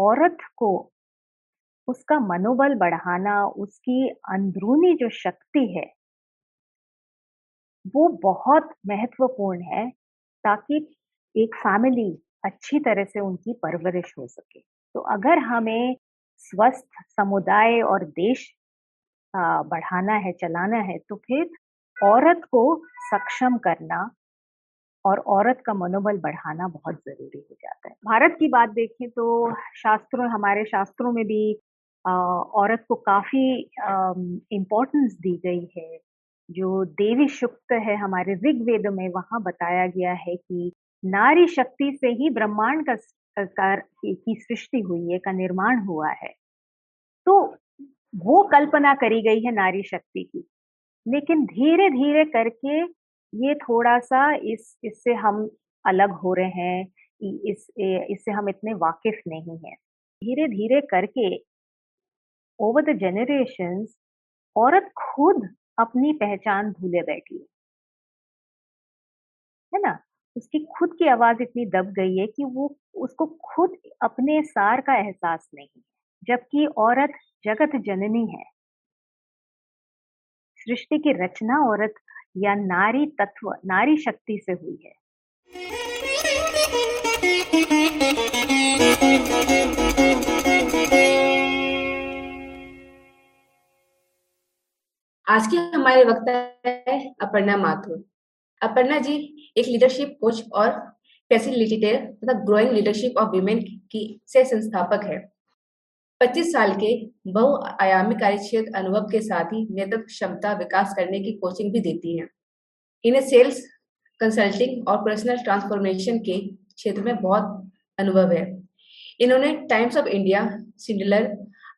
औरत को उसका मनोबल बढ़ाना, उसकी अंदरूनी जो शक्ति है, वो बहुत महत्वपूर्ण है ताकि एक फैमिली अच्छी तरह से उनकी परवरिश हो सके। तो अगर हमें स्वस्थ समुदाय और देश बढ़ाना है, चलाना है तो फिर औरत को सक्षम करना और औरत का मनोबल बढ़ाना बहुत ज़रूरी हो जाता है। भारत की बात देखें तो शास्त्रों, हमारे शास्त्रों में भी औरत को काफ़ी इम्पोर्टेंस दी गई है। जो देवी शुक्त है, हमारे ऋग्वेद में वहाँ बताया गया है कि नारी शक्ति से ही ब्रह्मांड का कार, की सृष्टि हुई है, का निर्माण हुआ है। तो वो कल्पना करी गई है नारी शक्ति की। लेकिन धीरे धीरे करके ये थोड़ा सा इस, इससे हम अलग हो रहे हैं इस इससे हम इतने वाकिफ नहीं हैं। धीरे धीरे करके ओवर द जेनरेशन औरत खुद अपनी पहचान भूले बैठी है। है ना? उसकी खुद की आवाज़ इतनी दब गई है कि वो, उसको खुद अपने सार का एहसास नहीं जबकि औरत जगत जननी है। सृष्टि की रचना औरत या नारी तत्व, नारी शक्ति से हुई है। आज के हमारे वक्ता है अपर्णा माथुर। अपर्णा जी, एक लीडरशिप कोच और फैसिलिटेटर तथा ग्रोइंग लीडरशिप ऑफ़ वीमेन की से संस्थापक है। 25 साल के बहुआयामी कार्य क्षेत्र अनुभव के साथ ही नेतृत्व क्षमता विकास करने की कोचिंग भी देती हैं। इन्हें सेल्स कंसल्टिंग और पर्सनल ट्रांसफॉर्मेशन के क्षेत्र में बहुत अनुभव है। इन्होंने Times of India Schindler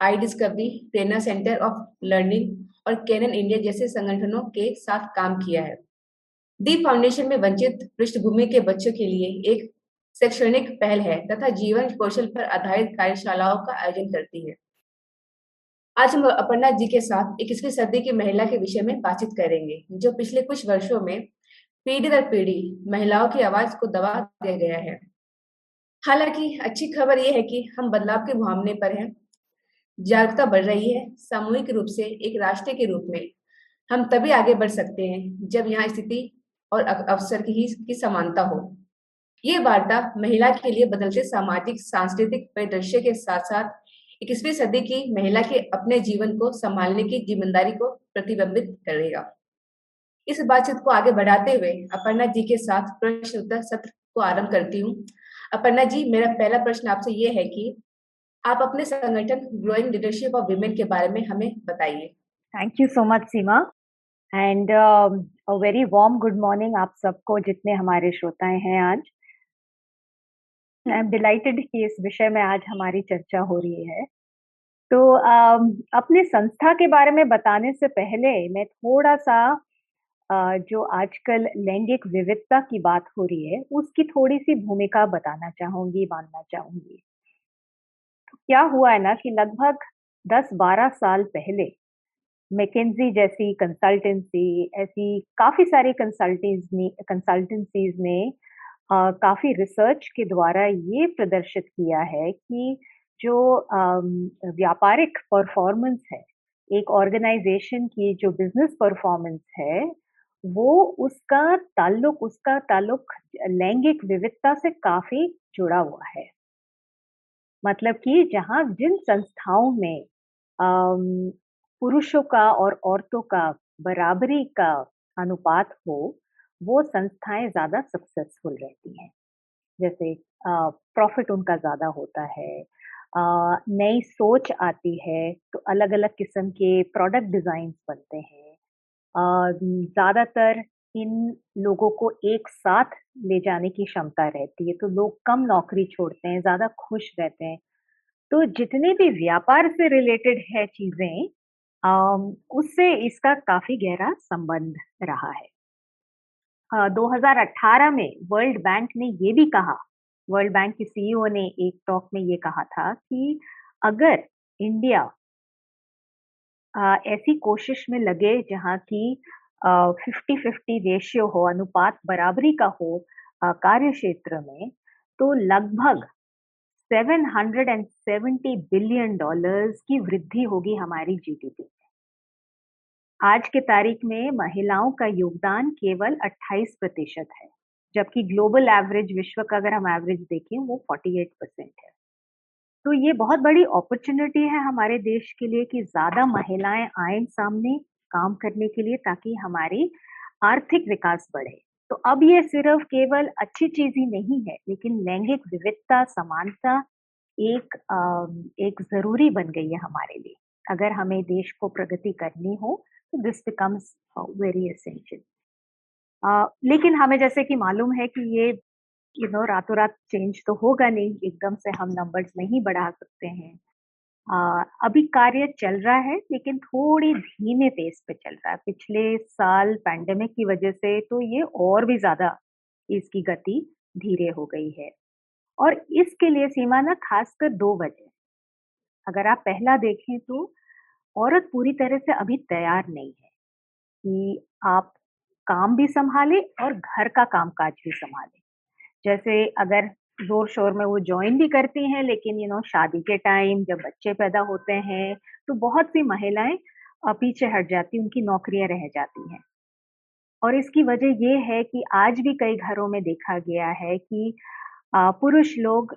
I Discovery Prerana centre of learning और कैनन इंडिया जैसे संगठनों के साथ काम किया है। दी फाउंडेशन में वंचित पृष्ठभूमि के बच्चों के लिए एक शैक्षणिक पहल है तथा जीवन कौशल पर आधारित कार्यशालाओं का आयोजन करती है। आज हम अपर्णा जी के साथ इक्कीसवीं सदी की महिला के विषय में बातचीत करेंगे जो पिछले कुछ वर्षों में पीढ़ी दर पीढ़ी महिलाओं की आवाज़ को दबा दिया गया है। हालाँकि अच्छी खबर यह है कि हम बदलाव के मुहावने पर हैं। जागरूकता बढ़ रही है सामूहिक रूप से एक राष्ट्र के रूप में। हम तभी आगे बढ़ सकते हैं जब यहाँ स्थिति और अवसर की, ही की समानता हो। ये वार्ता महिला के लिए बदलते सामाजिक, सांस्कृतिक परिदृश्य के साथ साथ इक्कीसवीं सदी की महिला के अपने जीवन को संभालने की ज़िम्मेदारी को प्रतिबिंबित करेगा। इस बातचीत को आगे बढ़ाते हुए अपर्णा जी के साथ प्रश्न उत्तर सत्र को आरंभ करती हूँ। अपर्णा जी, मेरा पहला प्रश्न आपसे ये है कि आप अपने संगठन ग्रोइंग लीडरशिप ऑफ़ विमेन के बारे में हमें बताइए। Thank you so much Seema and very warm good morning आप सबको, जितने हमारे श्रोताएँ हैं आज। आई एम डिलाइटेड कि इस विषय में आज हमारी चर्चा हो रही है। तो अपने संस्था के बारे में बताने से पहले मैं थोड़ा सा जो आजकल लैंगिक विविधता की बात हो रही है, उसकी थोड़ी सी भूमिका बताना चाहूँगी, मानना चाहूँगी। तो क्या हुआ है ना कि लगभग 10-12 साल पहले मैकेजी जैसी कंसल्टेंसी ऐसी काफ़ी सारी कंसल्टेंस कंसल्टेंसीज ने काफ़ी रिसर्च के द्वारा ये प्रदर्शित किया है कि जो व्यापारिक परफॉर्मेंस है, एक ऑर्गेनाइजेशन की जो बिज़नेस परफॉर्मेंस है, वो उसका ताल्लुक उसका ताल्लुक लैंगिक विविधता से काफ़ी जुड़ा हुआ है। मतलब कि जहाँ जिन संस्थाओं में पुरुषों का और औरतों का बराबरी का अनुपात हो वो संस्थाएँ ज़्यादा सक्सेसफुल रहती हैं। जैसे प्रॉफिट उनका ज़्यादा होता है। नई सोच आती है तो अलग अलग किस्म के प्रोडक्ट डिज़ाइन बनते हैं। ज़्यादातर इन लोगों को एक साथ ले जाने की क्षमता रहती है तो लोग कम नौकरी छोड़ते हैं, ज़्यादा खुश रहते हैं। तो जितने भी व्यापार से रिलेटेड है चीज़ें उससे इसका काफ़ी गहरा संबंध रहा है। 2018 में वर्ल्ड बैंक ने ये भी कहा, वर्ल्ड बैंक की सीईओ ने एक टॉक में ये कहा था कि अगर इंडिया ऐसी कोशिश में लगे जहाँ की फिफ्टी फिफ्टी रेशियो हो, अनुपात बराबरी का हो कार्य क्षेत्र में तो लगभग 770 बिलियन डॉलर्स की वृद्धि होगी हमारी जीडीपी आज के तारीख में महिलाओं का योगदान केवल 28 प्रतिशत है, जबकि ग्लोबल एवरेज विश्व का अगर हम एवरेज देखें, वो 48 परसेंट है। तो ये बहुत बड़ी अपॉर्चुनिटी है हमारे देश के लिए कि ज़्यादा महिलाएँ आए सामने काम करने के लिए ताकि हमारी आर्थिक विकास बढ़े। तो अब ये सिर्फ़ केवल अच्छी चीज़ ही नहीं है, लेकिन लैंगिक विविधता, समानता एक एक ज़रूरी बन गई है हमारे लिए। अगर हमें देश को प्रगति करनी हो दिस बिकम्स वेरी एसेंशियल लेकिन हमें जैसे कि मालूम है कि ये यू नो रातों रात चेंज तो होगा नहीं एकदम से हम नंबर्स नहीं बढ़ा सकते हैं। आ, अभी कार्य चल रहा है लेकिन थोड़ी धीमे पेस पे चल रहा है। पिछले साल पैंडेमिक की वजह से तो ये और भी ज़्यादा इसकी गति धीरे हो गई है। और इसके लिए सीमा ना खासकर दो वजह अगर आप पहला देखें तो औरत पूरी तरह से अभी तैयार नहीं है कि आप काम भी संभाले और घर का कामकाज भी संभाले। जैसे अगर ज़ोर शोर में वो ज्वाइन भी करती हैं, लेकिन यू नो शादी के टाइम जब बच्चे पैदा होते हैं तो बहुत सी महिलाएँ पीछे हट जाती, उनकी नौकरियाँ रह जाती हैं। और इसकी वजह ये है कि आज भी कई घरों में देखा गया है कि पुरुष लोग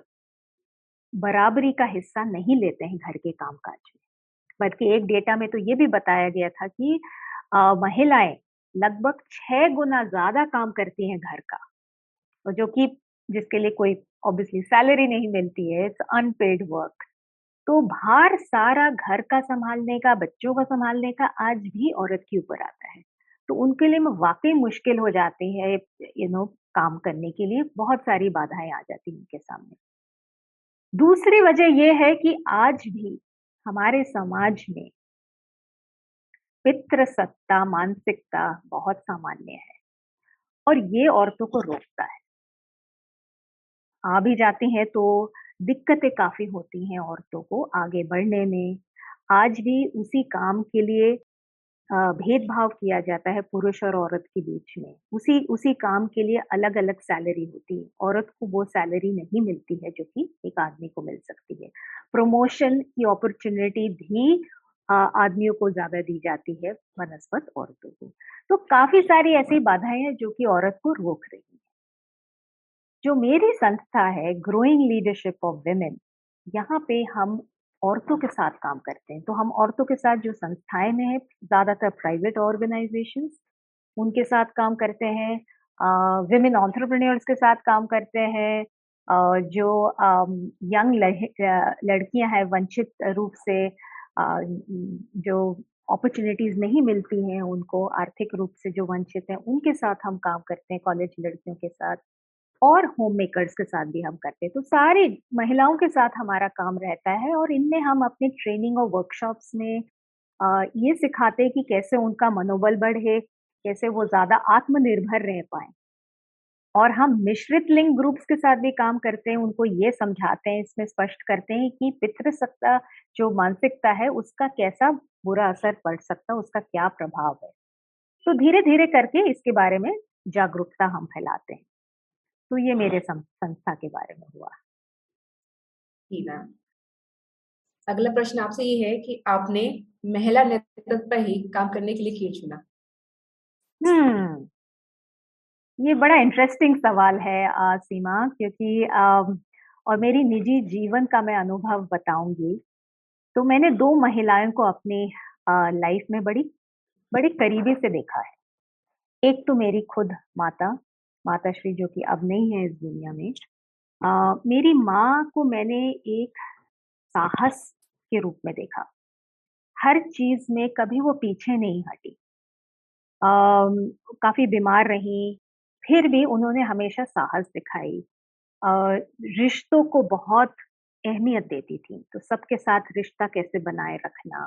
बराबरी का हिस्सा नहीं लेते हैं घर के कामकाज में। बल्कि एक डेटा में तो ये भी बताया गया था कि महिलाएँ लगभग छह गुना ज़्यादा काम करती हैं घर का जो कि जिसके लिए कोई ऑब्वियसली सैलरी नहीं मिलती है इट्स अनपेड वर्क तो भार सारा घर का संभालने का, बच्चों का संभालने का आज भी औरत के ऊपर आता है। तो उनके लिए वाकई मुश्किल हो जाती है यू नो काम करने के लिए बहुत सारी बाधाएँ आ जाती हैं उनके सामने। दूसरी वजह यह है कि आज भी हमारे समाज में पित्र सत्ता मानसिकता बहुत सामान्य है और ये औरतों को रोकता है। आ भी जाते हैं तो दिक्कतें काफ़ी होती हैं औरतों को आगे बढ़ने में। आज भी उसी काम के लिए भेदभाव किया जाता है पुरुष और औरत के बीच में। उसी उसी काम के लिए अलग अलग सैलरी होती है। औरत को वो सैलरी नहीं मिलती है जो कि एक आदमी को मिल सकती है। प्रमोशन की अपॉर्चुनिटी भी आदमियों को ज़्यादा दी जाती है बनस्पत औरतों को। तो काफ़ी सारी ऐसी बाधाएँ हैं जो कि औरत को रोक रही है। जो मेरी संस्था है ग्रोइंग लीडरशिप ऑफ़ वेमेन यहाँ पे हम औरतों के साथ काम करते हैं। तो हम औरतों के साथ जो संस्थाएँ में है, ज़्यादातर प्राइवेट ऑर्गेनाइजेशन उनके साथ काम करते हैं। विमेन ऑन्टरप्रन्योर्स के साथ काम करते हैं। जो यंग लड़कियाँ हैं, वंचित रूप से जो अपॉर्चुनिटीज़ नहीं मिलती हैं उनको, आर्थिक रूप से जो वंचित हैं, उनके साथ हम काम करते हैं कॉलेज लड़कियों के साथ। और होम मेकर्स के साथ भी हम करते हैं। तो सारी महिलाओं के साथ हमारा काम रहता है और इनमें हम अपने ट्रेनिंग और वर्कशॉप्स में ये सिखाते हैं कि कैसे उनका मनोबल बढ़े, कैसे वो ज़्यादा आत्मनिर्भर रह पाए। और हम मिश्रित लिंग ग्रुप्स के साथ भी काम करते हैं, उनको ये समझाते हैं, इसमें स्पष्ट करते हैं कि पितृसत्ता जो मानसिकता है, उसका कैसा बुरा असर पड़ सकता है, उसका क्या प्रभाव है। तो धीरे धीरे करके इसके बारे में जागरूकता हम फैलाते हैं। तो ये मेरे संस्था के बारे में हुआ। जी मैम। अगला प्रश्न आपसे ये है कि आपने महिला नेतृत्व पर ही काम करने के लिए क्यों चुना। हम्म। ये बड़ा इंटरेस्टिंग सवाल है आ, सीमा क्योंकि आ, और मेरी निजी जीवन का मैं अनुभव बताऊँगी। तो मैंने दो महिलाओं को अपनी लाइफ में बड़ी बड़ी करीबी से देखा है। एक तो मेरी खुद माता माता श्री जो कि अब नहीं है इस दुनिया में। आ, मेरी माँ को मैंने एक साहस के रूप में देखा। हर चीज़ में कभी वो पीछे नहीं हटी। काफ़ी बीमार रही फिर भी उन्होंने हमेशा साहस दिखाई। रिश्तों को बहुत अहमियत देती थी। तो सबके साथ रिश्ता कैसे बनाए रखना,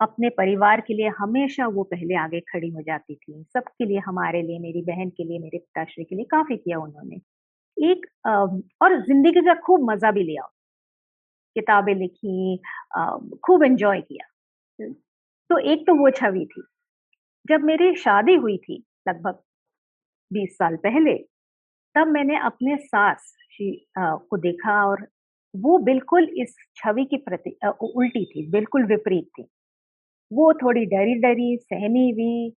अपने परिवार के लिए हमेशा वो पहले आगे खड़ी हो जाती थी। सबके लिए, हमारे लिए, मेरी बहन के लिए, मेरे पिताश्री के लिए काफ़ी किया उन्होंने। एक और ज़िंदगी का खूब मज़ा भी लिया। किताबें लिखी खूब एंजॉय किया। तो एक तो वो छवि थी। जब मेरी शादी हुई थी, लगभग बीस साल पहले, तब मैंने अपने सास को देखा और वो बिल्कुल इस छवि की प्रति उल्टी थी, बिल्कुल विपरीत थी। वो थोड़ी डरी-डरी, सहमी हुई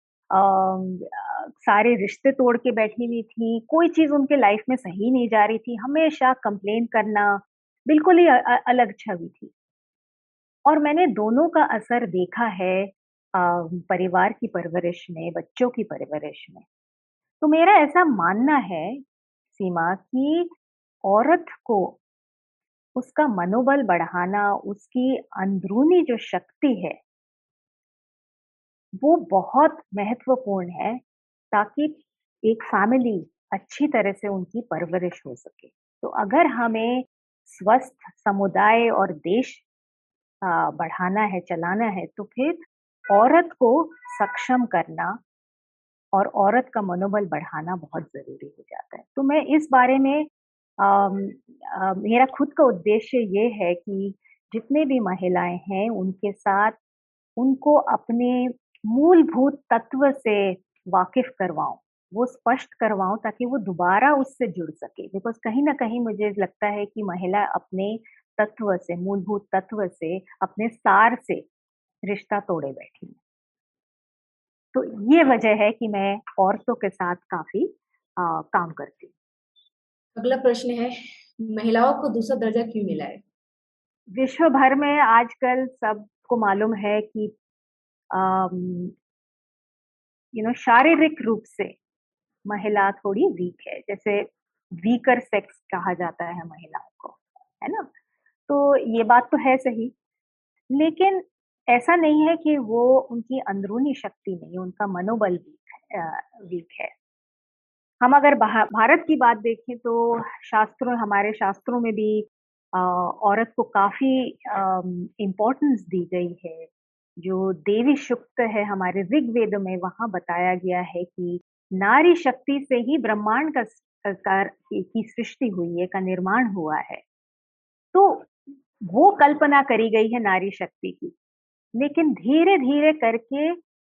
सारे रिश्ते तोड़ के बैठी हुई थी, कोई चीज़ उनके लाइफ में सही नहीं जा रही थी, हमेशा कंप्लेन करना, बिल्कुल ही अलग छवि थी। और मैंने दोनों का असर देखा है अ, परिवार की परवरिश में, बच्चों की परवरिश में। तो मेरा ऐसा मानना है सीमा की औरत को उसका मनोबल बढ़ाना, उसकी अंदरूनी जो शक्ति है वो बहुत महत्वपूर्ण है ताकि एक फैमिली अच्छी तरह से उनकी परवरिश हो सके। तो अगर हमें स्वस्थ समुदाय और देश बढ़ाना है, चलाना है, तो फिर औरत को सक्षम करना और औरत का मनोबल बढ़ाना बहुत ज़रूरी हो जाता है। तो मैं इस बारे में मेरा खुद का उद्देश्य ये है कि जितने भी महिलाएँ हैं, उनके साथ उनको अपने मूलभूत तत्व से वाकिफ़ करवाऊं वो स्पष्ट करवाऊँ ताकि वो दोबारा उससे जुड़ सके। बिकॉज़ कहीं ना कहीं मुझे लगता है कि महिला अपने तत्व से, मूलभूत तत्व से, अपने सार से रिश्ता तोड़े बैठी है। तो ये वजह है कि मैं औरतों के साथ काफ़ी अ, काम करती हूँ। अगला प्रश्न है, महिलाओं को दूसरा दर्जा क्यों मिला है? विश्व भर में आजकल सबको मालूम है कि यू नो शारीरिक रूप से महिला थोड़ी वीक है जैसे वीकर सेक्स कहा जाता है महिलाओं को है ना तो ये बात तो है सही लेकिन ऐसा नहीं है कि वो उनकी अंदरूनी शक्ति नहीं उनका मनोबल वीक वीक है हम अगर भारत की बात देखें तो शास्त्रों, हमारे शास्त्रों में भी औरत को काफ़ी इम्पोर्टेंस दी गई है। जो देवी शुक्त है, हमारे ऋग्वेद में वहाँ बताया गया है कि नारी शक्ति से ही ब्रह्मांड का कार, की सृष्टि हुई है, का निर्माण हुआ है। तो वो कल्पना करी गई है नारी शक्ति की। लेकिन धीरे धीरे करके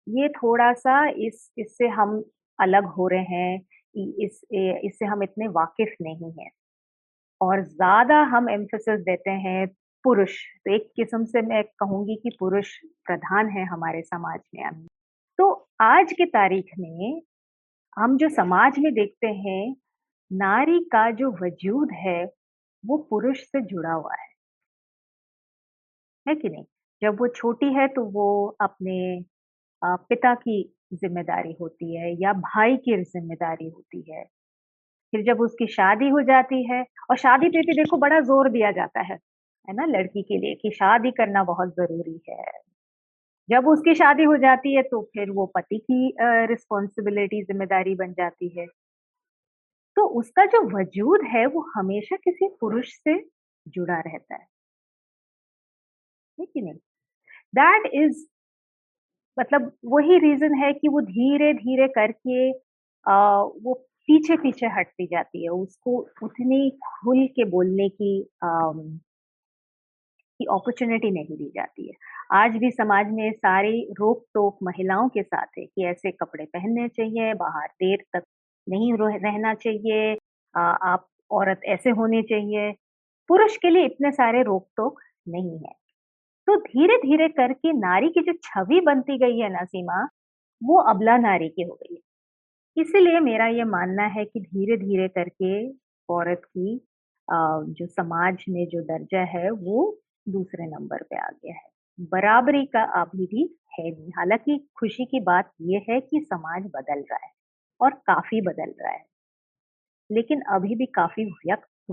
ये थोड़ा सा इस, इससे हम अलग हो रहे हैं। इस इससे हम इतने वाकिफ नहीं हैं। और ज़्यादा हम एम्फोसिस देते हैं पुरुष। तो एक किस्म से मैं कहूँगी कि पुरुष प्रधान है हमारे समाज में अभी तो आज की तारीख में हम जो समाज में देखते हैं, नारी का जो वजूद है, वो पुरुष से जुड़ा हुआ है। है कि नहीं? जब वो छोटी है तो वो अपने पिता की ज़िम्मेदारी होती है या भाई की ज़िम्मेदारी होती है। फिर जब उसकी शादी हो जाती है और शादी पे भी देखो बड़ा ज़ोर दिया जाता है है ना लड़की के लिए कि शादी करना बहुत ज़रूरी है। जब उसकी शादी हो जाती है तो फिर वो पति की रिस्पॉन्सिबिलिटी ज़िम्मेदारी बन जाती है। तो उसका जो वजूद है वो हमेशा किसी पुरुष से जुड़ा रहता है। कि नहीं? दैट इज़ मतलब वही रीजन है कि वो धीरे धीरे करके आ, वो पीछे पीछे हटती जाती है उसको उतनी खुल के बोलने की आ, की अपॉर्चुनिटी नहीं दी जाती है। आज भी समाज में सारी रोक टोक महिलाओं के साथ है कि ऐसे कपड़े पहनने चाहिए बाहर देर तक नहीं रहना चाहिए आ, आप औरत ऐसे होने चाहिए। पुरुष के लिए इतने सारे रोक टोक नहीं है। तो धीरे धीरे करके नारी की जो छवि बनती गई है ना सीमा वो अबला नारी की हो गई। है इसीलिए मेरा ये मानना है कि धीरे धीरे करके औरत की जो समाज में जो दर्जा है, वो दूसरे नंबर पे आ गया है। बराबरी का अभी भी है नहीं। हालाँकि खुशी की बात यह है कि समाज बदल रहा है और काफ़ी बदल रहा है। लेकिन अभी भी काफ़ी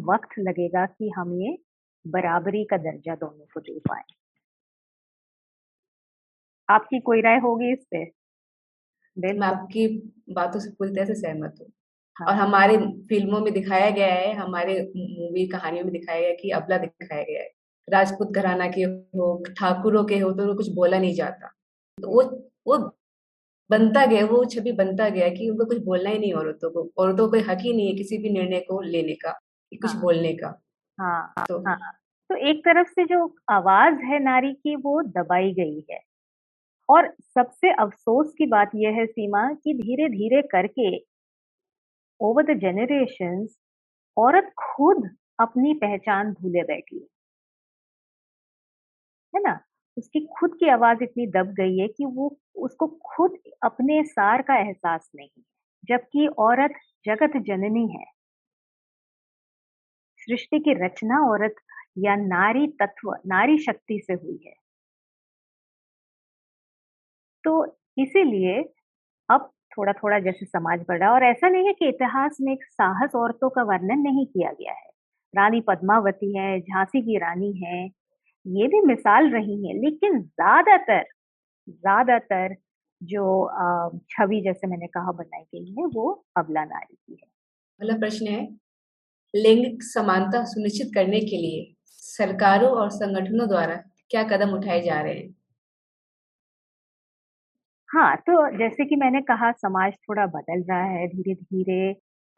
वक्त लगेगा कि हम ये बराबरी का दर्जा दोनों को दे पाए। आपकी कोई राय होगी इस पे मैं आपकी बातों से पूरी तरह से सहमत हूँ। हाँ। और हमारे फ़िल्मों में दिखाया गया है हमारे मूवी कहानियों में दिखाया गया है कि अबला दिखाया गया है। राजपूत घराना के हो ठाकुरों के हो तो उनको कुछ बोला नहीं जाता। तो वो वो बनता गया वो छवि बनता गया कि उनको कुछ बोलना ही नहीं औरतों को। औरतों को हक ही नहीं है किसी भी निर्णय को लेने का कुछ हाँ, बोलने का। हाँ, तो हाँ, तो एक तरफ़ से जो आवाज़ है नारी की वो दबाई गई है। और सबसे अफसोस की बात यह है सीमा कि धीरे धीरे करके ओवर द जेनरेशन औरत खुद अपनी पहचान भूले बैठी है। है ना? उसकी खुद की आवाज़ इतनी दब गई है कि वो, उसको खुद अपने सार का एहसास नहीं जबकि औरत जगत जननी है। सृष्टि की रचना औरत या नारी तत्व, नारी शक्ति से हुई है। तो इसीलिए अब थोड़ा थोड़ा जैसे समाज बढ़ा और ऐसा नहीं है कि इतिहास में एक साहस औरतों का वर्णन नहीं किया गया है। रानी पद्मावती है, झांसी की रानी है, ये भी मिसाल रही है, लेकिन ज़्यादातर ज़्यादातर जो छवि जैसे मैंने कहा बनाई गई है, वो अबला नारी की है। अगला प्रश्न है, लैंगिक समानता सुनिश्चित करने के लिए सरकारों और संगठनों द्वारा क्या कदम उठाए जा रहे हैं? हाँ तो जैसे कि मैंने कहा, समाज थोड़ा बदल रहा है धीरे धीरे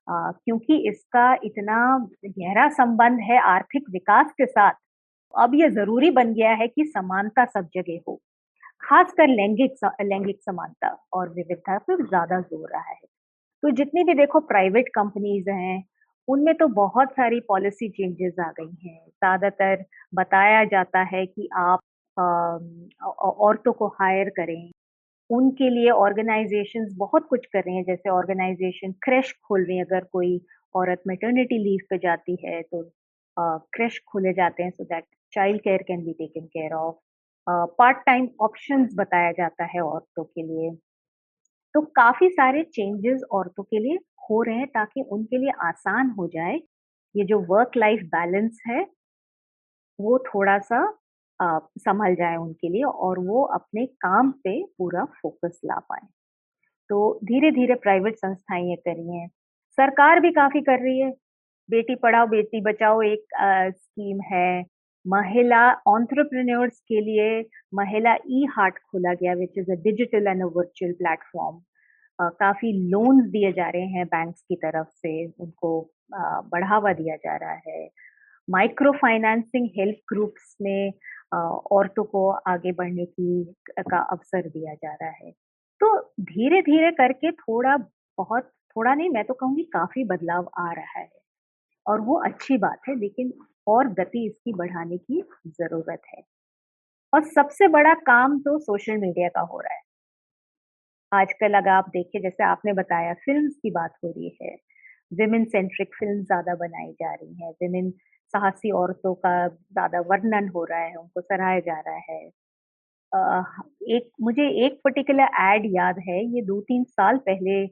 क्योंकि इसका इतना गहरा संबंध है आर्थिक विकास के साथ, अब ये ज़रूरी बन गया है कि समानता सब जगह हो। खासकर लैंगिक लैंगिक समानता और विविधता पर ज़्यादा ज़ोर रहा है। तो जितनी भी देखो प्राइवेट कंपनीज़ हैं, उनमें तो बहुत सारी पॉलिसी चेंजेस आ गई हैं। ज़्यादातर बताया जाता है कि आप औरतों को हायर करें। उनके लिए ऑर्गेनाइजेशंस बहुत कुछ कर रही हैं। जैसे ऑर्गेनाइजेशन क्रैश खोल रही है। अगर कोई औरत मेटर्निटी लीव पे जाती है तो क्रैश खोले जाते हैं so that child care can be taken care of part time option बताया जाता है औरतों के लिए। तो काफ़ी सारे चेंजेस औरतों के लिए हो रहे हैं ताकि उनके लिए आसान हो जाए। ये जो वर्क लाइफ बैलेंस है, वो थोड़ा सा संभल जाए उनके लिए और वो अपने काम पे पूरा फोकस ला पाए। तो धीरे धीरे प्राइवेट संस्थाएँ ये कर हैं। सरकार भी काफ़ी कर रही है। बेटी पढ़ाओ बेटी बचाओ एक आ, स्कीम है। महिला ऑन्ट्रप्रन्योर्स के लिए महिला ई हार्ट खोला गया which is a digital and virtual platform काफ़ी लोन्स दिए जा रहे हैं बैंक्स की तरफ़ से उनको uh, बढ़ावा दिया जा रहा है। माइक्रो फाइनेंसिंग हेल्प ग्रुप्स में औरतों को आगे बढ़ने की का अवसर दिया जा रहा है। तो धीरे धीरे करके थोड़ा बहुत, थोड़ा नहीं, मैं तो कहूँगी काफ़ी बदलाव आ रहा है। और वो अच्छी बात है, लेकिन और गति इसकी बढ़ाने की ज़रूरत है। और सबसे बड़ा काम तो सोशल मीडिया का हो रहा है। आजकल अगर आप देखें जैसे आपने बताया, फिल्म्स की बात हो रही है। विमेन सेंट्रिक फ़िल्म ज़्यादा बनाई जा रही है। विमेन साहसी औरतों का ज़्यादा वर्णन हो रहा है उनको सराहा जा रहा है। एक मुझे एक पर्टिकुलर एड याद है ये दो तीन साल पहले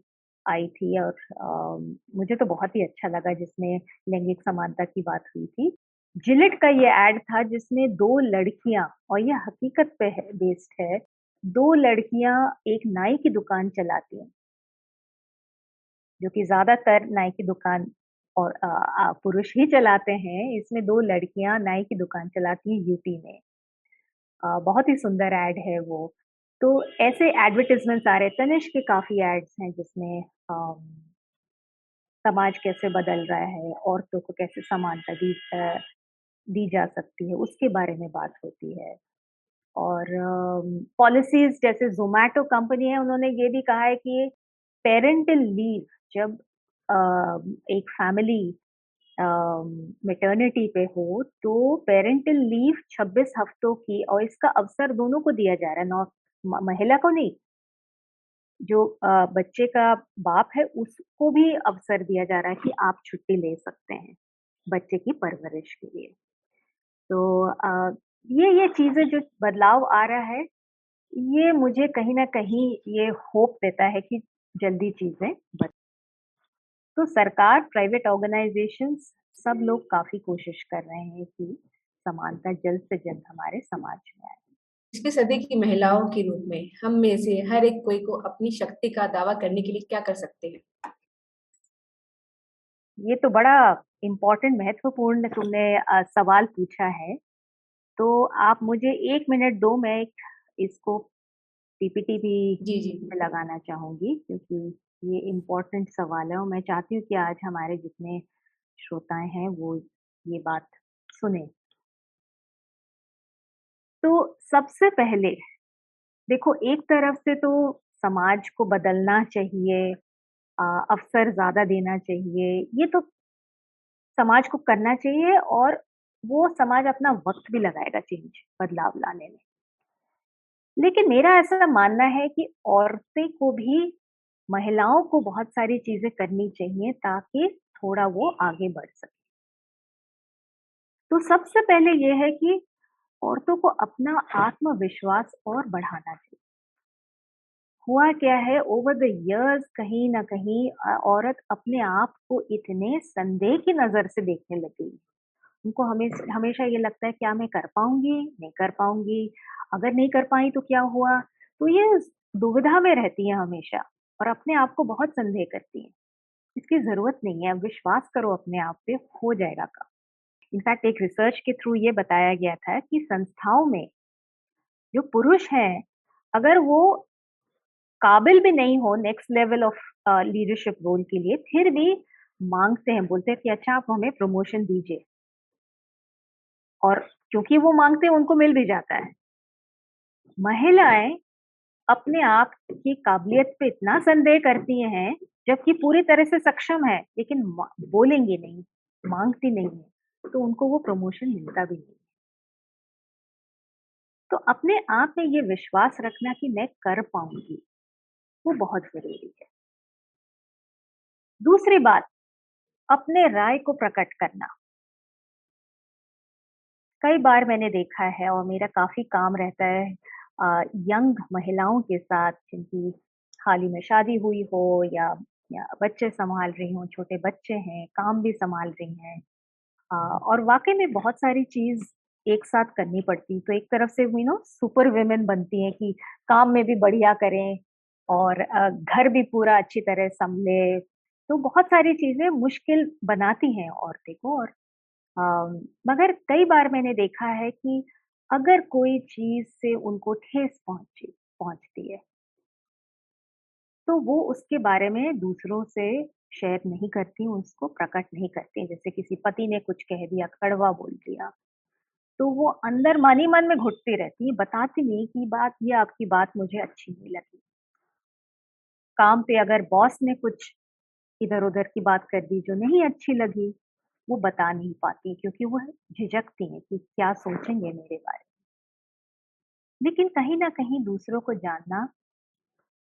आई थी और आ, मुझे तो बहुत ही अच्छा लगा जिसमें लैंगिक समानता की बात हुई थी। जिलेट का ये एड था जिसमें दो लड़कियाँ और ये हकीकत पे है बेस्ड है दो लड़कियाँ एक नाई की दुकान चलाती हैं। जो कि ज़्यादातर नाई की दुकान और पुरुष ही चलाते हैं। इसमें दो लड़कियाँ नाई की दुकान चलाती हैं यूपी में। आ, बहुत ही सुंदर एड है वो। तो ऐसे एडवर्टीजमेंट्स आ रहे तनिष के काफ़ी एड्स हैं जिसमें समाज कैसे बदल रहा है औरतों को कैसे समानता दी दी जा सकती है उसके बारे में बात होती है। और पॉलिसीज़ जैसे जोमैटो कंपनी है उन्होंने ये भी कहा है कि पेरेंटल लीव जब एक फैमिली मेटर्निटी पे हो तो पेरेंटल लीव 26 हफ्तों की और इसका अवसर दोनों को दिया जा रहा है, नौ महिला को नहीं, जो बच्चे का बाप है, उसको भी अवसर दिया जा रहा है कि आप छुट्टी ले सकते हैं बच्चे की परवरिश के लिए। तो ये ये चीज़ें जो बदलाव आ रहा है, ये मुझे कहीं ना कहीं ये होप देता है कि जल्दी चीज़ें बद तो सरकार प्राइवेट ऑर्गेनाइजेशन सब लोग काफ़ी कोशिश कर रहे हैं कि समानता जल्द से जल्द हमारे समाज में आए। इसकी सदी की महिलाओं के रूप में हम में से हर एक कोई को अपनी शक्ति का दावा करने के लिए क्या कर सकते हैं? ये तो बड़ा इम्पोर्टेंट महत्वपूर्ण तुमने सवाल पूछा है। तो आप मुझे एक मिनट दो मैं इसको पीपीटी भी जी जी। लगाना चाहूँगी क्योंकि ये इम्पोर्टेंट सवाल है और मैं चाहती हूँ कि आज हमारे जितने श्रोताएँ हैं वो ये बात सुने। तो सबसे पहले, देखो, एक तरफ़ से तो समाज को बदलना चाहिए अवसर ज़्यादा देना चाहिए, ये तो समाज को करना चाहिए और वो समाज अपना वक्त भी लगाएगा चेंज बदलाव लाने में। लेकिन मेरा ऐसा मानना है कि औरतें को भी महिलाओं को बहुत सारी चीज़ें करनी चाहिए ताकि थोड़ा वो आगे बढ़ सके। तो सबसे पहले ये है कि औरतों को अपना आत्मविश्वास और बढ़ाना चाहिए। हुआ क्या है? ओवर द इयर्स कहीं ना कहीं औरत अपने आप को इतने संदेह की नज़र से देखने लगी उनको हमेशा हमेशा ये लगता है, क्या मैं कर पाऊँगी? नहीं कर पाऊँगी। अगर नहीं कर पाई तो क्या हुआ? तो ये दुविधा में रहती है हमेशा। और अपने आप को बहुत संदेह करती है। इसकी ज़रूरत नहीं है, विश्वास करो अपने आप पे, हो जाएगा काम। इनफैक्ट एक रिसर्च के थ्रू ये बताया गया था कि संस्थाओं में जो पुरुष हैं, अगर वो काबिल भी नहीं हो next level of leadership role के लिए, फिर भी मांगते हैं, बोलते हैं कि अच्छा आप हमें प्रमोशन दीजिए। और क्योंकि वो मांगते हैं, उनको मिल भी जाता है। महिलाएँ अपने आप की काबिलियत पे इतना संदेह करती हैं, जबकि पूरी तरह से सक्षम है, लेकिन बोलेंगे नहीं, मांगती नहीं है तो उनको वो प्रमोशन मिलता भी नहीं। तो अपने आप में ये विश्वास रखना कि मैं कर पाऊँगी, वो बहुत ज़रूरी है। दूसरी बात, अपने राय को प्रकट करना। कई बार मैंने देखा है और मेरा काफ़ी काम रहता है यंग महिलाओं के साथ जिनकी हाल ही में शादी हुई हो या या बच्चे संभाल रही हो छोटे बच्चे हैं काम भी संभाल रही हैं। और वाकई में बहुत सारी चीज़ एक साथ करनी पड़ती। तो एक तरफ़ से हुई नो सुपर वुमेन बनती हैं कि काम में भी बढ़िया करें और घर भी पूरा अच्छी तरह संभले। तो बहुत सारी चीज़ें मुश्किल बनाती हैं औरतें को और आ, मगर कई बार मैंने देखा है कि अगर कोई चीज़ से उनको ठेस पहुँची, पहुँचती है तो वो उसके बारे में दूसरों से शेयर नहीं करती, उसको प्रकट नहीं करती जैसे किसी पति ने कुछ कह दिया, कड़वा बोल दिया तो वो अंदर मन ही मन में घुटती रहती है, बताती नहीं कि बात, ये आपकी बात मुझे अच्छी नहीं लगी। काम पे अगर बॉस ने कुछ इधर उधर की बात कर दी जो नहीं अच्छी लगी वो बता नहीं पाती क्योंकि वो झिझकती हैं कि क्या सोचेंगे मेरे बारे में। लेकिन कहीं ना कहीं दूसरों को जानना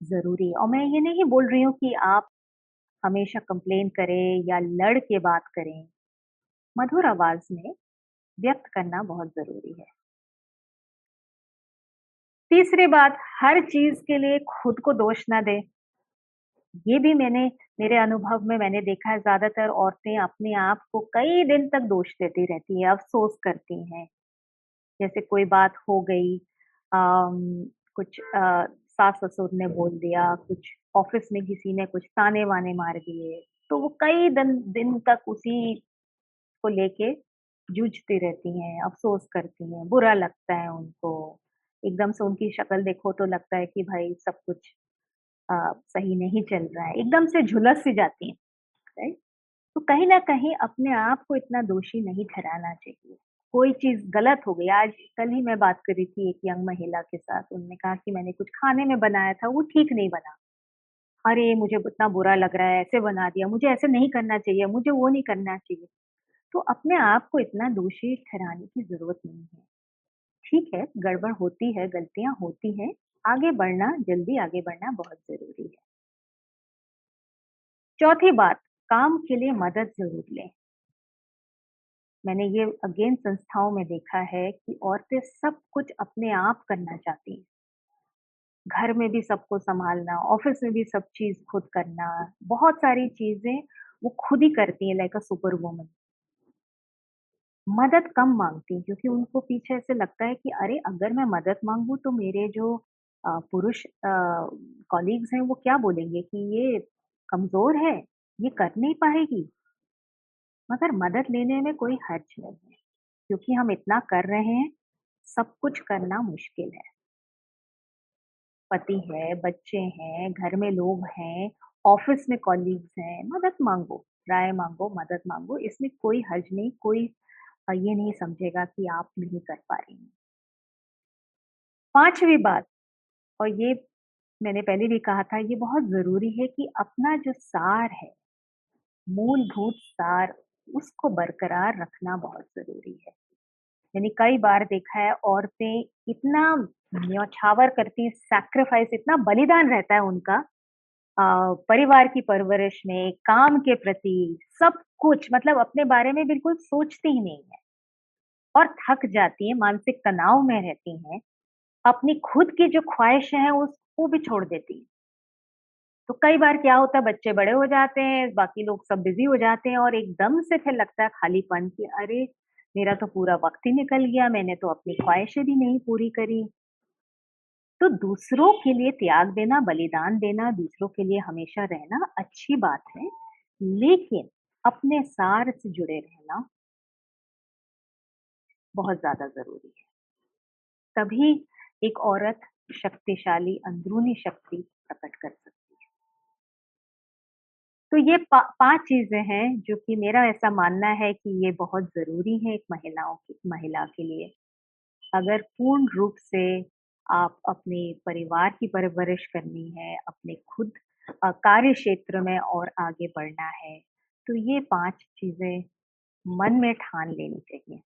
ज़रूरी है। और मैं ये नहीं बोल रही हूँ कि आप हमेशा कंप्लेन करें या लड़ के बात करें। मधुर आवाज़ में व्यक्त करना बहुत ज़रूरी है। तीसरी बात, हर चीज़ के लिए खुद को दोष ना दे। ये भी मैंने मेरे अनुभव में मैंने देखा है ज़्यादातर औरतें अपने आप को कई दिन तक दोष देती रहती है अफसोस करती हैं। जैसे कोई बात हो गई आ, कुछ सास ससुर ने बोल दिया कुछ ऑफ़िस में किसी ने कुछ ताने वाने मार दिए तो वो कई दिन दिन तक उसी को लेके जूझती रहती हैं अफसोस करती हैं बुरा लगता है उनको। एकदम से उनकी शक्ल देखो तो लगता है कि भाई सब कुछ सही नहीं चल रहा है, एकदम से झुलस सी जाती है राइट तो कहीं ना कहीं अपने आप को इतना दोषी नहीं ठहराना चाहिए। कोई चीज़ गलत हो गई, आज कल ही मैं बात कर रही थी एक यंग महिला के साथ उन्होंने कहा कि मैंने कुछ खाने में बनाया था, वो ठीक नहीं बना। अरे, मुझे इतना बुरा लग रहा है, ऐसे बना दिया, मुझे ऐसे नहीं करना चाहिए, मुझे वो नहीं करना चाहिए। तो अपने आप को इतना दोषी ठहराने की ज़रूरत नहीं है। ठीक है, गड़बड़ होती है, गलतियाँ होती हैं आगे बढ़ना, जल्दी आगे बढ़ना बहुत ज़रूरी है। चौथी बात, काम के लिए मदद ज़रूर लें। मैंने ये अगेन संस्थाओं में देखा है कि औरतें सब कुछ अपने आप करना चाहती हैं। घर में भी सबको संभालना, ऑफ़िस में भी सब चीज़ खुद करना, बहुत सारी चीज़ें वो खुद ही करती हैं लाइक अ सुपर वुमन मदद कम मांगती हैं, क्योंकि उनको पीछे ऐसे लगता है कि अरे, अगर मैं मदद मांगू तो मेरे जो पुरुष कॉलीग्स हैं, वो क्या बोलेंगे कि ये कमज़ोर है, ये कर नहीं पाएगी। मगर मदद लेने में कोई हर्ज नहीं है, क्योंकि हम इतना कर रहे हैं, सब कुछ करना मुश्किल है। पति है, बच्चे हैं, घर में लोग हैं, ऑफ़िस में कॉलीग्स हैं, मदद मांगो, राय मांगो, मदद मांगो, इसमें कोई हर्ज नहीं, कोई ये नहीं समझेगा कि आप नहीं कर पा रही हैं। पांचवी बात और ये मैंने पहले भी कहा था ये बहुत ज़रूरी है कि अपना जो सार है मूलभूत सार उसको बरकरार रखना बहुत ज़रूरी है। मैंने कई बार देखा है औरतें इतना न्यौछावर करती सैक्रिफाइस इतना बलिदान रहता है उनका परिवार की परवरिश में, काम के प्रति, सब कुछ मतलब अपने बारे में बिल्कुल सोचती ही नहीं है और थक जाती है मानसिक तनाव में रहती हैं, अपनी खुद की जो ख्वाहिश है उसको भी छोड़ देती हैं। तो कई बार क्या होता है बच्चे बड़े हो जाते हैं, बाकी लोग सब बिज़ी हो जाते हैं और एकदम से फिर लगता है खालीपन कि अरे! मेरा तो पूरा वक़्त ही निकल गया, मैंने तो अपनी ख्वाहिशें भी नहीं पूरी करी। तो दूसरों के लिए त्याग देना, बलिदान देना, दूसरों के लिए हमेशा रहना अच्छी बात है, लेकिन अपने सार से जुड़े रहना बहुत ज़्यादा ज़रूरी है। तभी एक औरत शक्तिशाली अंदरूनी शक्ति प्रकट कर सकती है। तो ये पा 5 चीज़ें हैं जो कि मेरा ऐसा मानना है कि ये बहुत ज़रूरी है एक महिलाओं की महिला के लिए। अगर पूर्ण रूप से आप अपने परिवार की परवरिश करनी है, अपने खुद कार्य क्षेत्र में और आगे बढ़ना है, तो ये पाँच चीज़ें मन में ठान लेनी चाहिए।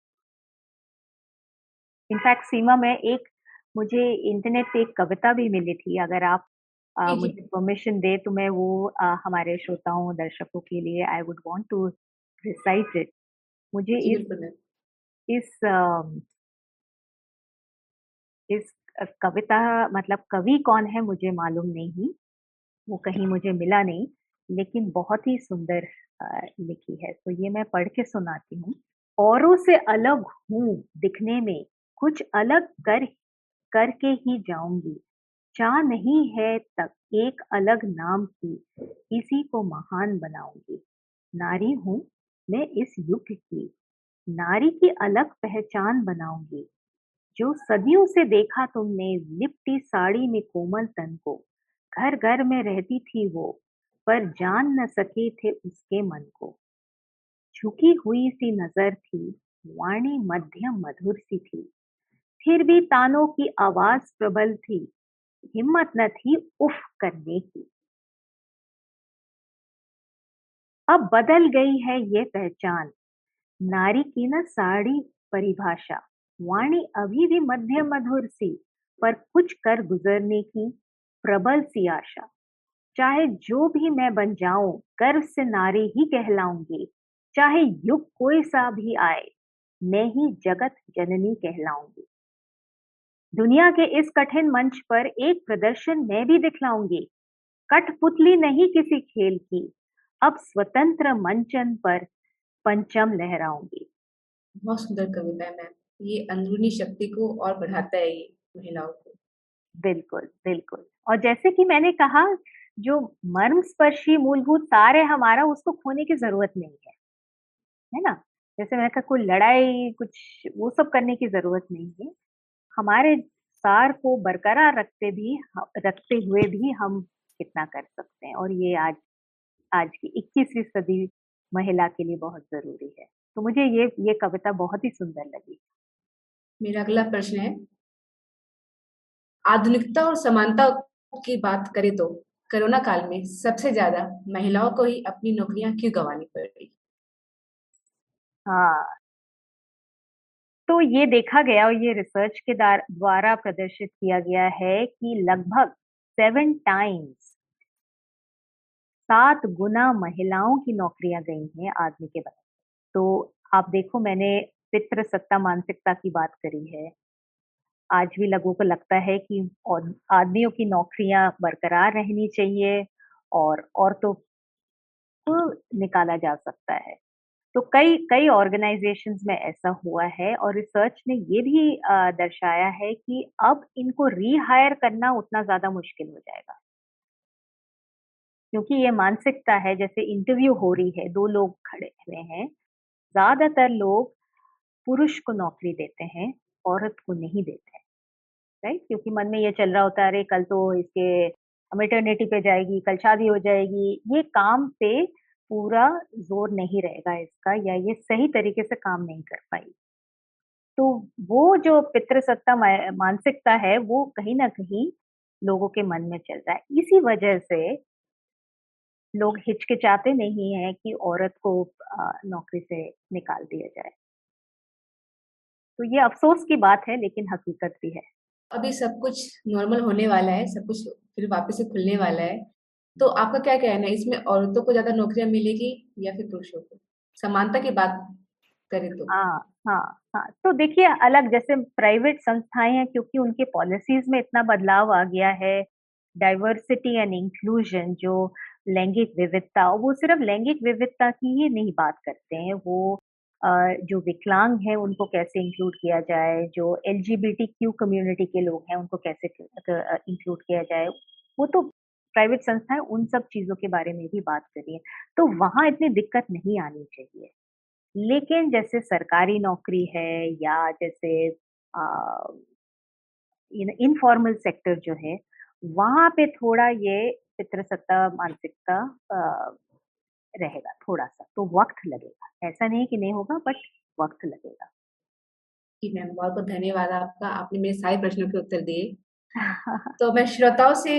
इनफैक्ट सीमा में एक मुझे इंटरनेट पे एक कविता भी मिली थी, अगर आप जी, मुझे परमिशन दे तो मैं वो अ, हमारे श्रोताओं, दर्शकों के लिए I would want to recite it. मुझे इस इस इस कविता मतलब कवि कौन है मुझे मालूम नहीं, वो कहीं मुझे मिला नहीं, लेकिन बहुत ही सुंदर लिखी है, तो ये मैं पढ़ के सुनाती हूँ। औरों से अलग हूँ दिखने में, कुछ अलग कर करके ही जाऊँगी। चाह नहीं है तक एक अलग नाम की, इसी को महान बनाऊँगी। नारी हूँ मैं इस युग की, नारी की अलग पहचान बनाऊँगी। जो सदियों से देखा तुमने लिपटी साड़ी में कोमल तन को, घर घर में रहती थी वो, पर जान न सके थे उसके मन को। झुकी हुई सी नज़र थी, वाणी मध्यम मधुर सी थी, फिर भी तानों की आवाज़ प्रबल थी, हिम्मत न थी उफ करने की। अब बदल गई है ये पहचान, नारी की न साड़ी परिभाषा, वाणी अभी भी मध्य मधुर सी, पर कुछ कर गुजरने की प्रबल सी आशा। चाहे जो भी मैं बन जाऊँ, गर्व से नारी ही कहलाऊँगी। चाहे युग कोई सा भी आए, मैं ही जगत जननी कहलाऊँगी। दुनिया के इस कठिन मंच पर एक प्रदर्शन मैं भी दिखलाऊँगी। कठपुतली नहीं किसी खेल की, अब स्वतंत्र मंचन पर पंचम लहराऊँगी। बहुत सुंदर कविता है मैम। ये अंदरूनी शक्ति को और बढ़ाता है ये महिलाओं को। बिल्कुल, बिल्कुल। और जैसे कि मैंने कहा, जो मर्म स्पर्शी मूलभूत सार है हमारा, उसको खोने की ज़रूरत नहीं है। है ना? जैसे मैंने कहा कोई लड़ाई, कुछ वो सब करने की ज़रूरत नहीं है। हमारे सार को बरकरार रखते भी रखते हुए भी हम कितना कर सकते हैं और ये आज आज की 21वीं सदी महिला के लिए बहुत ज़रूरी है। तो मुझे ये ये कविता बहुत ही सुंदर लगी। मेरा अगला प्रश्न है आधुनिकता और समानता की बात करें तो कोरोना काल में सबसे ज़्यादा महिलाओं को ही अपनी नौकरियाँ क्यों गंवानी पड़ पड़ी? हाँ। तो ये देखा गया और ये रिसर्च के द्वारा प्रदर्शित किया गया है कि लगभग सेवन टाइम्स सात गुना महिलाओं की नौकरियाँ गई हैं आदमी के बराबर। तो आप देखो, मैंने पितृसत्ता मानसिकता की बात करी है। आज भी लोगों को लगता है कि आदमियों की नौकरियाँ बरकरार रहनी चाहिए और औरतों को निकाला जा सकता है। तो कई कई ऑर्गेनाइजेशंस में ऐसा हुआ है और रिसर्च ने ये भी दर्शाया है कि अब इनको रीहायर करना उतना ज़्यादा मुश्किल हो जाएगा। क्योंकि ये मानसिकता है जैसे इंटरव्यू हो रही है, दो लोग खड़े हुए हैं, ज़्यादातर लोग पुरुष को नौकरी देते हैं, औरत को नहीं देते हैं, राइट? क्योंकि मन में ये चल रहा होता है अरे कल तो इसके मेटर्निटी पे जाएगी, कल शादी हो जाएगी, ये काम पे पूरा ज़ोर नहीं रहेगा इसका या ये सही तरीके से काम नहीं कर पाएगी। तो वो जो पितृसत्ता मानसिकता है, वो कहीं ना कहीं लोगों के मन में चल रहा है। इसी वजह से लोग हिचकिचाते नहीं है कि औरत को नौकरी से निकाल दिया जाए तो ये अफसोस की बात है लेकिन हकीकत भी है अभी सब कुछ नॉर्मल होने वाला है सब कुछ फिर वापस से खुलने वाला है तो आपका क्या कहना है? इसमें औरतों को ज़्यादा नौकरियाँ मिलेगी या फिर पुरुषों को? समानता की बात करें तो। हाँ हाँ हाँ। तो देखिए, अलग जैसे प्राइवेट संस्थाएँ हैं क्योंकि उनके पॉलिसीज़ में इतना बदलाव आ गया है। डाइवर्सिटी एंड इंक्लूजन जो लैंगिक विविधता, वो सिर्फ़ लैंगिक विविधता की ही नहीं बात करते हैं। वो जो विकलांग हैं उनको कैसे इंक्लूड किया जाए? जो एल कम्युनिटी के लोग हैं उनको कैसे इंक्लूड किया जाए? वो तो प्राइवेट संस्थाएँ उन सब चीज़ों के बारे में भी बात करिए तो वहाँ इतनी दिक्कत नहीं आनी चाहिए। लेकिन जैसे सरकारी नौकरी है या जैसे इनफॉर्मल सेक्टर जो है वहाँ पे थोड़ा ये पितृसत्ता मानसिकता रहेगा थोड़ा सा तो वक्त लगेगा। ऐसा नहीं कि नहीं होगा बट वक्त लगेगा। जी मैम बहुत बहुत धन्यवाद आपका। आपने मेरे सारे प्रश्नों के उत्तर दिए। तो मैं श्रोताओं से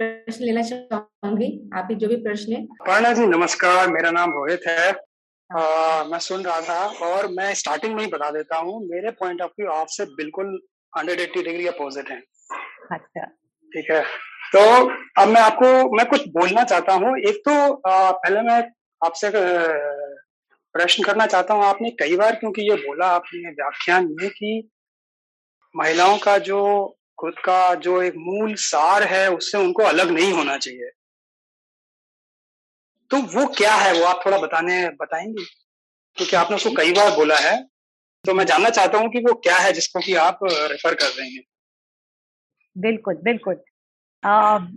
प्रश्न लेना चाहूँगी आपके जो भी प्रश्न है। पर्णा जी नमस्कार मेरा नाम रोहित है। आ, मैं सुन रहा था और मैं स्टार्टिंग में ही बता देता हूँ मेरे पॉइंट ऑफ़ व्यू आपसे बिल्कुल हंड्रेड एट्टी डिग्री अपोजिट है। अच्छा। ठीक है। तो अब मैं आपको मैं कुछ बोलना चाहता हूँ। एक तो आ, पहले मैं आपसे प्रश्न करना चाहता हूँ आपने कई बार क्योंकि ये बोला आपने व्याख्यान में कि महिलाओं का जो खुद का जो एक मूल सार है उससे उनको अलग नहीं होना चाहिए। तो वो क्या है वो आप थोड़ा बताने बताएँगे? क्योंकि आपने उसको कई बार बोला है तो मैं जानना चाहता हूँ कि वो क्या है जिसको कि आप रेफर कर रहे हैं। बिल्कुल बिल्कुल।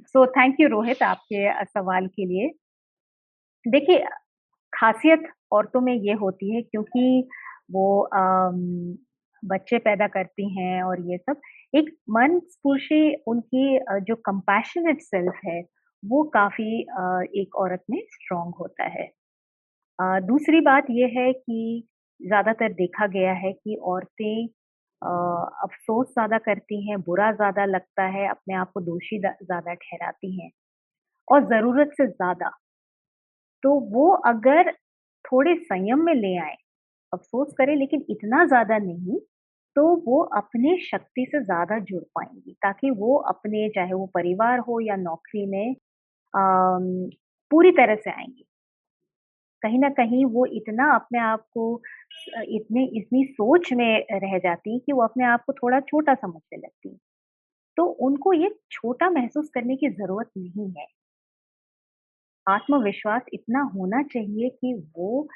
सो थैंक यू रोहित आपके सवाल के लिए। देखिए खासियत औरतों में ये होती है क्योंकि वो um, बच्चे पैदा करती हैं और ये सब एक मन स्पुर्शी उनकी जो कंपैशनेट सेल्फ है, वो काफ़ी एक औरत में स्ट्रांग होता है। दूसरी बात यह है कि ज़्यादातर देखा गया है कि औरतें अफसोस ज़्यादा करती हैं, बुरा ज़्यादा लगता है, अपने आप को दोषी ज़्यादा ठहराती हैं और ज़रूरत से ज़्यादा। तो वो अगर थोड़े संयम में ले आए, अफसोस करें, लेकिन इतना ज़्यादा नहीं तो वो अपने शक्ति से ज़्यादा जुड़ पाएँगी ताकि वो अपने चाहे वो परिवार हो या नौकरी में आ, पूरी तरह से आएँगी। कहीं ना कहीं वो इतना अपने आप को इतने इतनी सोच में रह जाती कि वो अपने आप को थोड़ा छोटा समझने लगती तो उनको ये छोटा महसूस करने की ज़रूरत नहीं है। आत्मविश्वास इतना होना चाहिए कि वो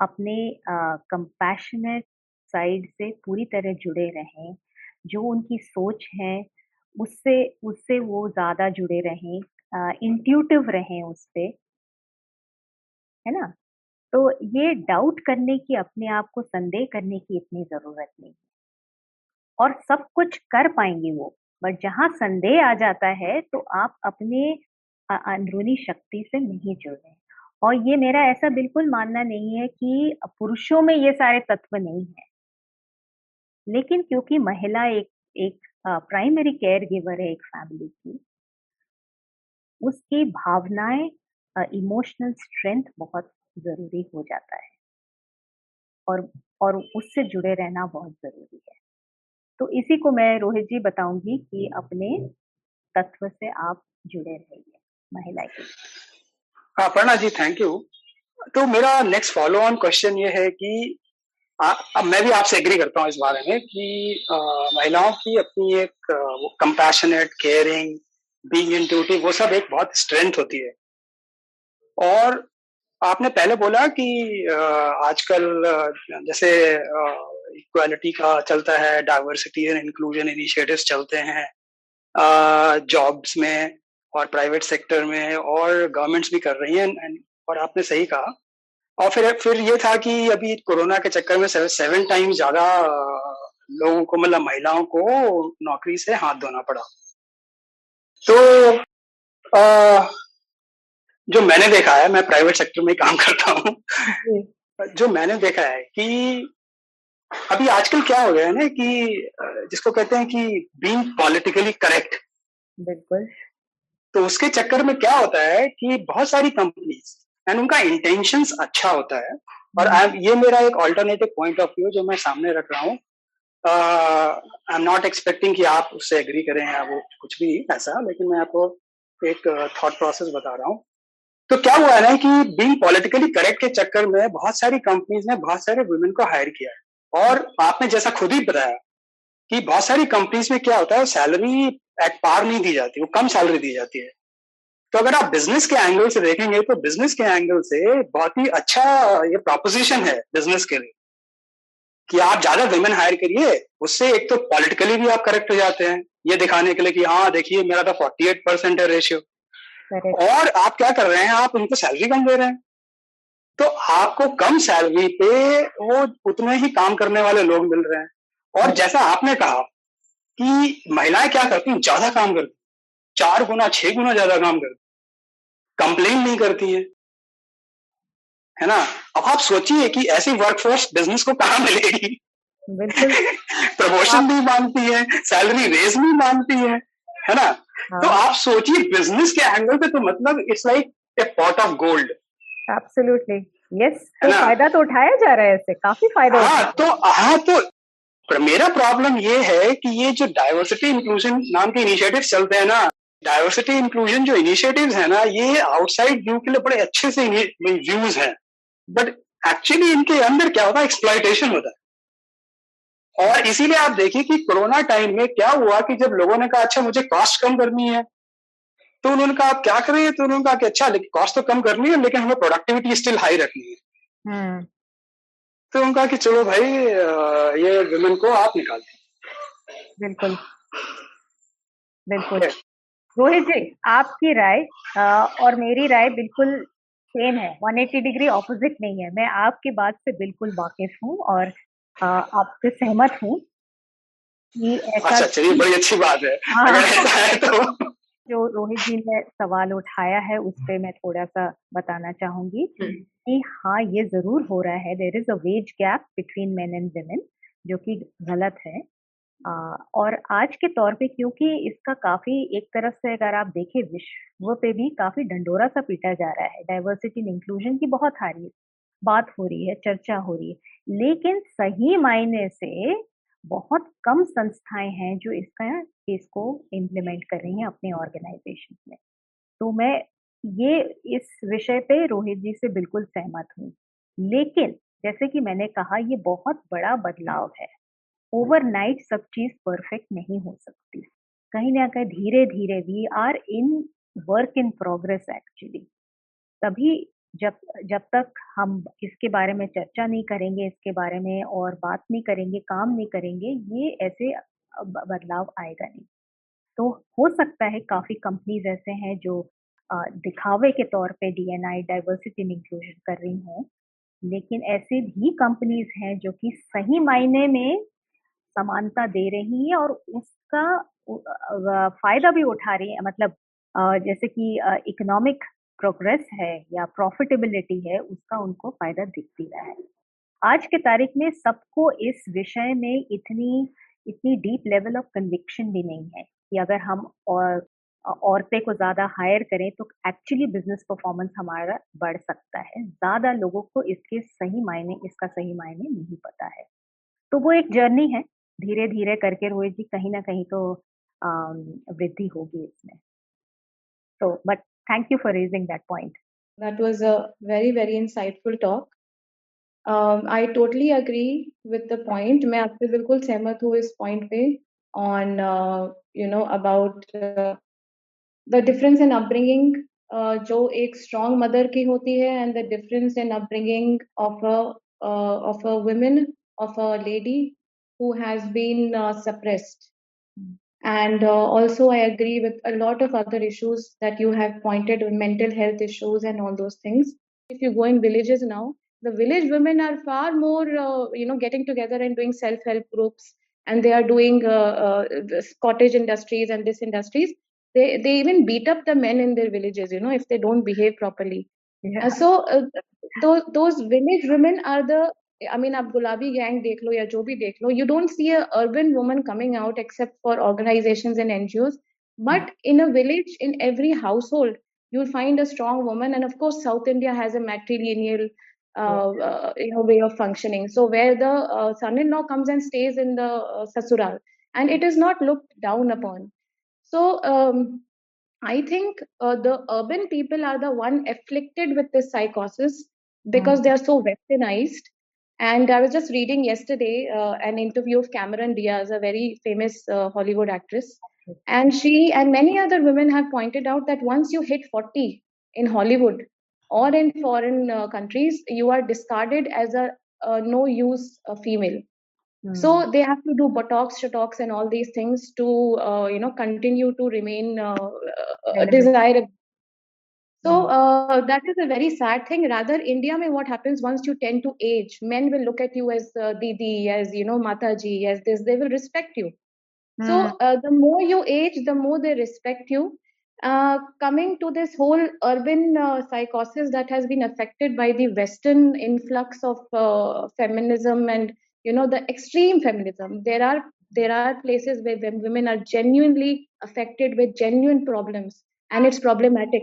अपने कंपैशनेट साइड से पूरी तरह जुड़े रहें। जो उनकी सोच है, उससे उससे वो ज़्यादा जुड़े रहें इंट्यूटिव रहें उस पर है ना? तो ये डाउट करने की, अपने आप को संदेह करने की इतनी ज़रूरत नहीं और सब कुछ कर पाएँगे वो, बट जहाँ संदेह आ जाता है तो आप अपने अंदरूनी शक्ति से नहीं जुड़ रहे और ये मेरा ऐसा बिल्कुल मानना नहीं है कि पुरुषों में ये सारे तत्व नहीं है। लेकिन क्योंकि महिला एक एक प्राइमरी केयर गिवर है एक फैमिली की, उसकी भावनाएँ इमोशनल स्ट्रेंथ बहुत ज़रूरी हो जाता है। और और उससे जुड़े रहना बहुत ज़रूरी है। तो इसी को मैं रोहित जी बताऊँगी कि अपने तत्व से आप जुड़े रहिए महिला के हाँ पर्णा जी थैंक यू तो मेरा नेक्स्ट फॉलो ऑन क्वेश्चन ये है कि अब मैं भी आपसे एग्री करता हूँ इस बारे में कि महिलाओं की अपनी एक कंपैशनेट केयरिंग बीइंग इन वो सब एक बहुत स्ट्रेंथ होती है। और आपने पहले बोला कि आजकल जैसे इक्वालिटी का चलता है डाइवर्सिटी एंड इंक्लूजन इनिशिएटिव्स चलते हैं जॉब्स में और प्राइवेट सेक्टर में और गवर्नमेंट्स भी कर रही हैं और आपने सही कहा और फिर फिर ये था कि अभी कोरोना के चक्कर में सेवन टाइम ज़्यादा लोगों को मतलब महिलाओं को नौकरी से हाथ धोना पड़ा। तो आ, जो मैंने देखा है मैं प्राइवेट सेक्टर में काम करता हूँ। जो। मैंने देखा है कि अभी आजकल क्या हो गया है ना कि जिसको कहते हैं कि बीइंग पॉलिटिकली करेक्ट बिल्कुल। तो उसके चक्कर में क्या होता है कि बहुत सारी कंपनीज़ एंड उनका इंटेंशन अच्छा होता है। और आई हम्म। ये मेरा एक ऑल्टरनेटिव पॉइंट ऑफ़ व्यू जो मैं सामने रख रहा हूँ। आई एम नॉट एक्सपेक्टिंग कि आप उससे एग्री करें या वो कुछ भी ऐसा लेकिन मैं आपको एक थॉट प्रोसेस बता रहा हूँ। तो क्या हुआ है ना कि बीइंग पॉलिटिकली करेक्ट के चक्कर में बहुत सारी कंपनीज़ ने बहुत सारे वुमेन को हायर किया है। और आपने जैसा खुद ही बताया कि बहुत सारी कंपनीज़ में क्या होता है सैलरी एट पार नहीं दी जाती वो कम सैलरी दी जाती है। तो अगर आप बिज़नेस के एंगल से देखेंगे तो बिज़नेस के एंगल से बहुत ही अच्छा ये प्रोपोजिशन है बिज़नेस के लिए। कि आप ज़्यादा वुमेन हायर करिए उससे एक तो पॉलिटिकली भी आप करेक्ट हो जाते हैं। ये दिखाने के लिए कि हाँ देखिए मेरा तो फोर्टी एट परसेंट है रेशियो और आप क्या कर रहे हैं आप उनको सैलरी कम दे रहे हैं। तो आपको कम सैलरी पे वो उतने ही काम करने वाले लोग मिल रहे हैं। और जैसा आपने कहा कि महिलाएँ क्या करती हैं ज़्यादा काम करती चार गुना छह गुना ज़्यादा काम करती कंप्लेन नहीं करती है। है ना? अब आप सोचिए कि ऐसी वर्कफोर्स बिज़नेस को कहा मिलेगी? प्रमोशन भी मांगती है सैलरी रेज भी मांगती है है ना? हाँ. तो आप सोचिए बिज़नेस के एंगल पे तो मतलब it's like a pot of gold absolutely yes तो फ़ायदा तो उठाया जा रहा है इससे काफ़ी फ़ायदा हाँ तो हाँ तो मेरा प्रॉब्लम ये है कि ये जो डाइवर्सिटी इंक्लूजन नाम के इनिशिएटिव चलते हैं ना डाइवर्सिटी इंक्लूजन जो इनिशिएटिव्स है ना ये आउटसाइड व्यू के लिए बड़े अच्छे से व्यूज़ हैं। बट एक्चुअली इनके अंदर क्या होता है? एक्सप्लाइटेशन होता है। और इसीलिए आप देखिए कि कोरोना टाइम में क्या हुआ कि जब लोगों ने कहा अच्छा मुझे कॉस्ट कम करनी है। तो उन्होंने कहा आप क्या करें तो उन्होंने कहा कि अच्छा लेकिन कॉस्ट तो कम करनी है लेकिन हमें प्रोडक्टिविटी स्टिल हाई रखनी है। हम्म। तो उन्होंने कहा कि चलो भाई ये वुमेन को आप निकाल दें बिल्कुल। बिल्कुल। रोहित जी आपकी राय और मेरी राय बिल्कुल सेम है। 180 डिग्री ऑपोजिट नहीं है। मैं आपकी बात से बिल्कुल वाकिफ हूँ और आपसे सहमत हूँ कि ऐसा अच्छा चलिए बड़ी अच्छी बात है। हाँ, तो जो रोहित जी ने सवाल उठाया है उस पर मैं थोड़ा सा बताना चाहूँगी हम्म। कि हाँ ये ज़रूर हो रहा है। There is a wage gap between men and women जो कि गलत है। और आज के तौर पे क्योंकि इसका काफ़ी एक तरफ़ से अगर आप देखें, विश्व पे भी काफ़ी डंडोरा सा पीटा जा रहा है। डाइवर्सिटी एंड इंक्लूजन की बहुत हारी बात हो रही है, चर्चा हो रही है। लेकिन सही मायने से बहुत कम संस्थाएँ हैं जो इसका, इसको इम्प्लीमेंट कर रही हैं अपने ऑर्गेनाइजेशन में। तो मैं ये, इस विषय पे रोहित जी से बिल्कुल सहमत हूँ। लेकिन जैसे कि मैंने कहा, ये बहुत बड़ा बदलाव है। ओवरनाइट सब चीज़ परफेक्ट नहीं हो सकती। कहीं ना कहीं धीरे धीरे we are in work in progress actually तभी जब जब तक हम इसके बारे में चर्चा नहीं करेंगे, इसके बारे में और बात नहीं करेंगे, काम नहीं करेंगे, ये ऐसे बदलाव आएगा नहीं। तो हो सकता है काफ़ी कंपनीज़ ऐसे हैं जो दिखावे के तौर पे डीएनआई डाइवर्सिटी इंक्लूजन कर रही हों, लेकिन ऐसे भी कंपनीज़ हैं जो कि सही मायने में समानता दे रही है और उसका फ़ायदा भी उठा रही है। मतलब जैसे कि इकोनॉमिक प्रोग्रेस है या प्रॉफिटेबिलिटी है, उसका उनको फ़ायदा दिख भी रहा है। आज के तारीख में सबको इस विषय में इतनी इतनी डीप लेवल ऑफ़ कन्विक्शन भी नहीं है कि अगर हम और औरतें को ज़्यादा हायर करें तो एक्चुअली बिज़नेस परफॉर्मेंस हमारा बढ़ सकता है। ज़्यादा लोगों को इसके सही मायने, इसका सही मायने नहीं पता है। तो वो एक जर्नी है। धीरे धीरे करके रोहित जी कहीं ना कहीं तो वृद्धि होगी इसमें। तो but thank you for raising that point that was a very very insightful talk I totally agree with the point मैं आपसे बिल्कुल सहमत हूँ इस पॉइंट पे on you know about the difference in upbringing जो एक स्ट्रॉन्ग मदर की होती है and the difference in upbringing of of a women of a lady who has been uh, suppressed. And uh, also, I agree with a lot of other issues that you have pointed mental health issues and all those things. If you go in villages now, the village women are far more, uh, you know, getting together and doing self help groups, and they are doing uh, uh, cottage industries and this industries. They, they even beat up the men in their villages, you know, if they don't behave properly. Yeah. so uh, those, those village women are the I mean, आप गुलाबी gang देख लो या जो भी देख लो, you don't see a urban woman coming out except for organizations and NGOs. But in a village, in every household, you'll find a strong woman. And of course, South India has a matrilineal uh, uh, you know way of functioning. So where the uh, son-in-law comes and stays in the uh, sasural, and it is not looked down upon. So um, I think uh, the urban people are the one afflicted with this psychosis because mm. they are so westernized. And I was just reading yesterday uh, an interview of Cameron Diaz, a very famous uh, Hollywood actress. And she and many other women have pointed out that once you hit 40 in Hollywood or in foreign uh, countries, you are discarded as a, a no use female. Mm. So they have to do botox, shotox, and all these things to uh, you know continue to remain uh, uh desirable. So hmm. uh, that is a very sad thing. Rather, India, mein what happens once you tend to age, men will look at you as uh, Didi, as you know, Mataji, as this. They will respect you. Mm. So uh, the more you age, the more they respect you. Uh, coming to this whole urban uh, psychosis that has been affected by the Western influx of uh, feminism and you know the extreme feminism there are there are places where women are genuinely affected with genuine problems and it's problematic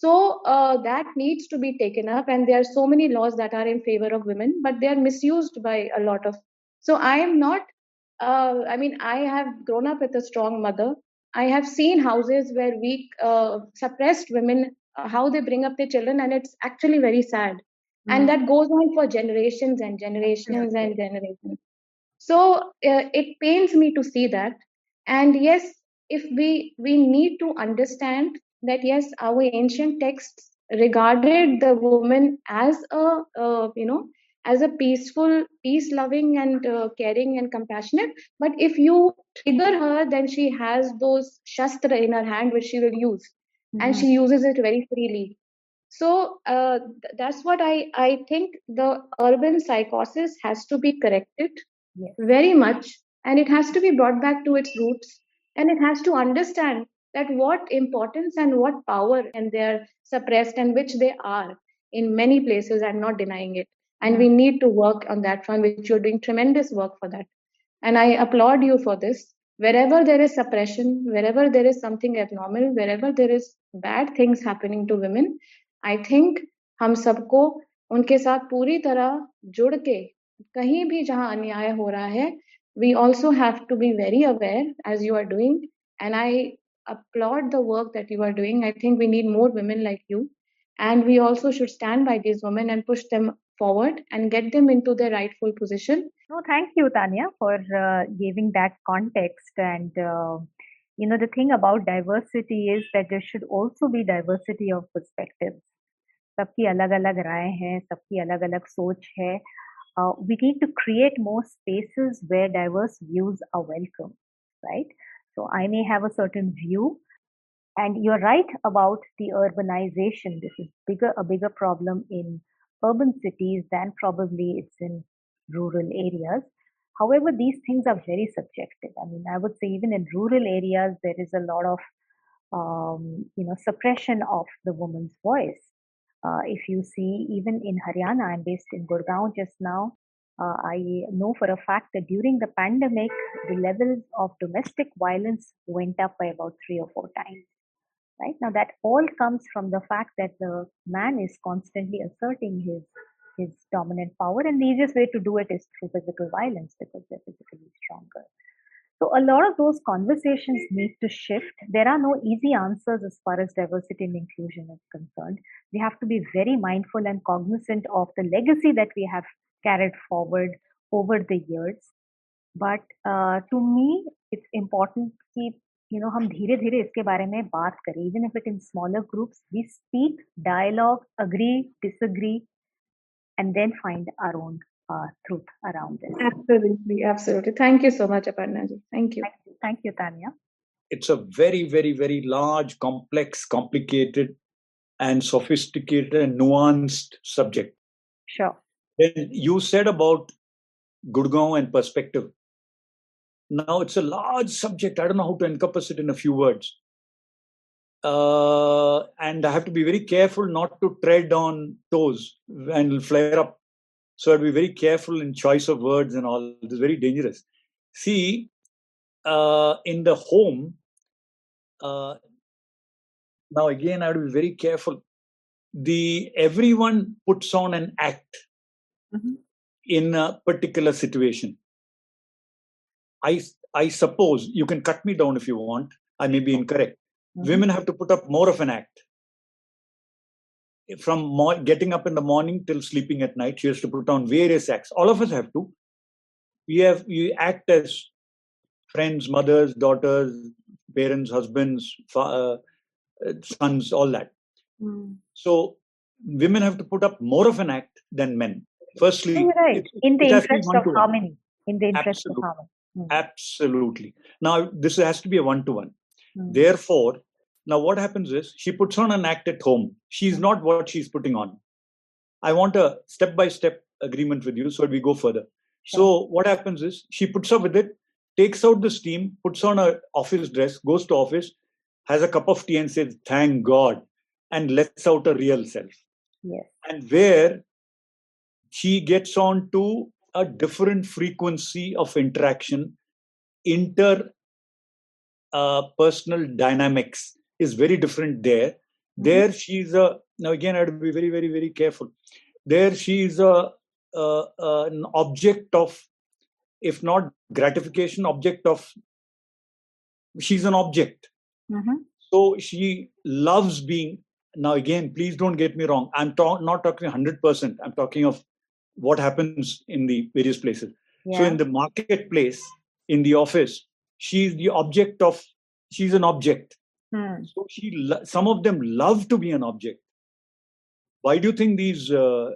so uh, that needs to be taken up and there are so many laws that are in favor of women but they are misused by a lot of so i am not uh, i mean i have grown up with a strong mother. I have seen houses where weak uh, suppressed women uh, how they bring up their children and it's actually very sad. And hmm. that goes on for generations and generations and generations. So uh, it pains me to see that. And yes if we we need to understand that yes our ancient texts regarded the woman as a uh, you know as a peaceful peace loving and uh, caring and compassionate. But if you trigger her then she has those shastra in her hand which she will use. Mm-hmm. and she uses it very freely. So uh, that's what I, I think the urban psychosis has to be corrected yes. very much. And it has to be brought back to its roots. And it has to understand that what importance and what power and they're suppressed and which they are in many places i'm not denying it and we need to work on that front which you're doing tremendous work for that and i applaud you for this wherever there is suppression wherever there is something abnormal wherever there is bad things happening to women I think हम सबको उनके साथ पूरी तरह जुड़ के कहीं भी जहां अन्याय हो रहा है we also have to be very aware as you are doing and i applaud the work that you are doing i think we need more women like you and we also should stand by these women and push them forward and get them into their rightful position no thank you tanya for uh, giving that context and uh, you know the thing about diversity is that there should also be diversity of perspectives सबकी अलग अलग राय हैं सबकी अलग अलग सोच है we need to create more spaces where diverse views are welcome right so i may have a certain view. And you're right about the urbanization. This is bigger a bigger problem in urban cities than probably it's in rural areas. However these things are very subjective. I mean i would say even in rural areas there is a lot of um, you know suppression of the woman's voice. Uh, if you see, even in Haryana, I'm based in Gurgaon just now. Uh, I know for a fact that during the pandemic, the levels of domestic violence went up by about three or four times. Right now, that all comes from the fact that the man is constantly asserting his his dominant power, and the easiest way to do it is through physical violence because they're physically stronger. So a lot of those conversations need to shift. There are no easy answers as far as diversity and inclusion is concerned. We have to be very mindful and cognizant of the legacy that we have carried forward over the years. But uh, to me, it's important कि you know हम धीरे धीरे इसके बारे में बात करें even if it in smaller groups we speak dialogue agree disagree and then find our own uh, truth around this. Absolutely, absolutely. Thank you so much, Aparnaji. Thank you. Thank you, Thank you Tanya. It's a very, very, very large, complex, complicated, and sophisticated and nuanced subject. Sure. Then you said about Gurgaon and perspective. Now it's a large subject. I don't know how to encompass it in a few words. Uh, and I have to be very careful not to tread on toes and flare up so I'd be very careful in choice of words and all. It is very dangerous. See, uh, in the home, uh, now again, I have to be very careful. The everyone puts on an act Mhm. in a particular situation. I I suppose you can cut me down if you want. I may be incorrect. Mhm. Women have to put up more of an act. From mo- getting up in the morning till sleeping at night, she has to put on various acts. All of us have to. We have we act as friends, mothers, daughters, parents, husbands, fa- uh, uh, sons, all that. Mm. So women have to put up more of an act than men. Firstly, right. it- In the it has to be interest of harmony. In the interest Absolutely. of harmony. Absolutely. Now, this has to be a one to one. Mm. Therefore, now what happens is she puts on an act at home. She's Mm. not what she's putting on. I want a step by step agreement with you so we go further. So, what happens is she puts up with it, takes out the steam, puts on a office dress, goes to office, has a cup of tea and says, Thank God, and lets out a real self. Yes. And where she gets on to a different frequency of interaction. Inter uh, personal dynamics is very different there. There she's a now again i have to be very very very careful. There she is a, uh, uh, an object of if not gratification object of she's an object. Mhm. so she loves being now again please don't get me wrong i'm ta- not talking 100% i'm talking of what happens in the various places. So in the marketplace in the office she's the object of she's an object. Hmm. so she lo- some of them love to be an object. Why do you think these uh,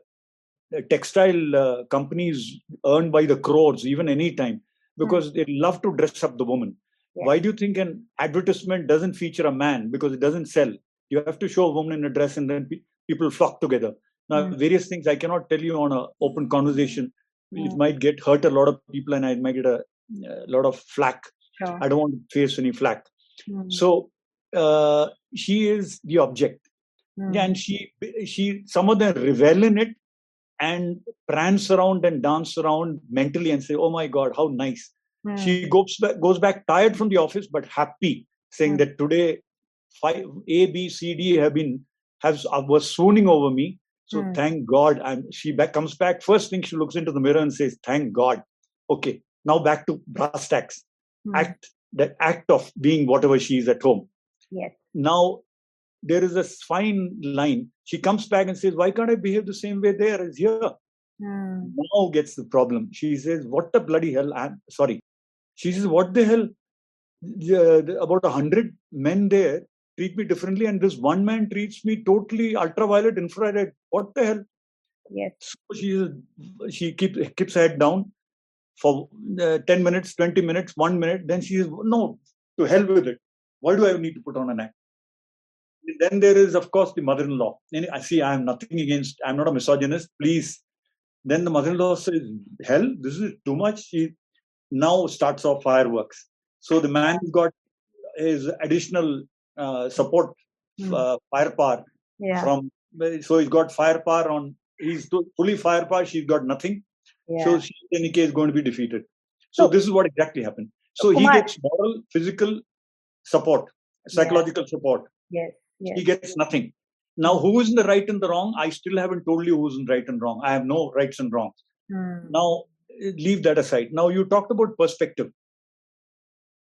textile uh, companies earn by the crores even any time? Because they love to dress up the woman. Yeah. why do you think an advertisement doesn't feature a man? Because it doesn't sell. You have to show a woman in a dress and then pe- people flock together now Mm. various things i cannot tell you on a open conversation it Mm. might get hurt a lot of people and i might get a, a lot of flack Sure. i don't want to face any flack Hmm. so uh, she is the object Hmm. and she she some of them revel in it and prance around and dance around mentally and say oh my god how nice Hmm. she goes back goes back tired from the office but happy saying Hmm. that today five a b c d have been has uh, was swooning over me so Hmm. thank god. I'm she back comes back. First thing she looks into the mirror and says thank god. Okay now back to brass tacks. Hmm. act the act of being whatever she is at home. Yes. now there is a fine line. She comes back and says why can't i behave the same way there as here? Hmm. now gets the problem. She says what the bloody hell i'm sorry. She says what the hell? About a hundred men there treat me differently and this one man treats me totally ultraviolet infrared. What the hell? Yes. so she she keeps keeps her head down for uh, 10 minutes 20 minutes one minute then she is no to hell with it. Why do i need to put on an act? Then there is of course the mother-in-law. And i see i am nothing against i'm not a misogynist please. Then the mother-in-law says hell this is too much. She now starts off fireworks. So the man got his additional uh, support Hmm. uh, firepower Yeah. from so he's got firepower on he's fully firepower she's got nothing yeah. so she in any case going to be defeated so So- this is what exactly happened so he Kumar- gets moral physical support psychological support yes. Yes. he gets nothing now who is in the right and the wrong i still haven't told you who's in right and wrong i have no rights and wrongs Hmm. now leave that aside now you talked about perspective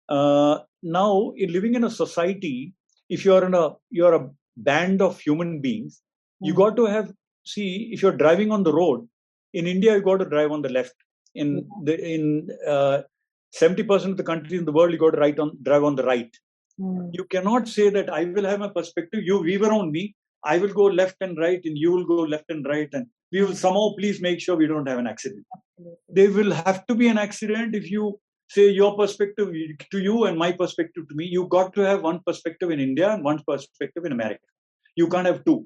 uh, now in living in a society if you're in a you're a band of human beings you Hmm. got to have see if you're driving on the road in india you got to drive on the left. In the in uh, 70% of the countries in the world you got to right on drive on the right. Hmm. you cannot say that i will have my perspective. You weave around me. I will go left and right and you will go left and right and we will somehow please make sure we don't have an accident. There will have to be an accident if you say your perspective to you and my perspective to me. You got to have one perspective in india and one perspective in america. You can't have two.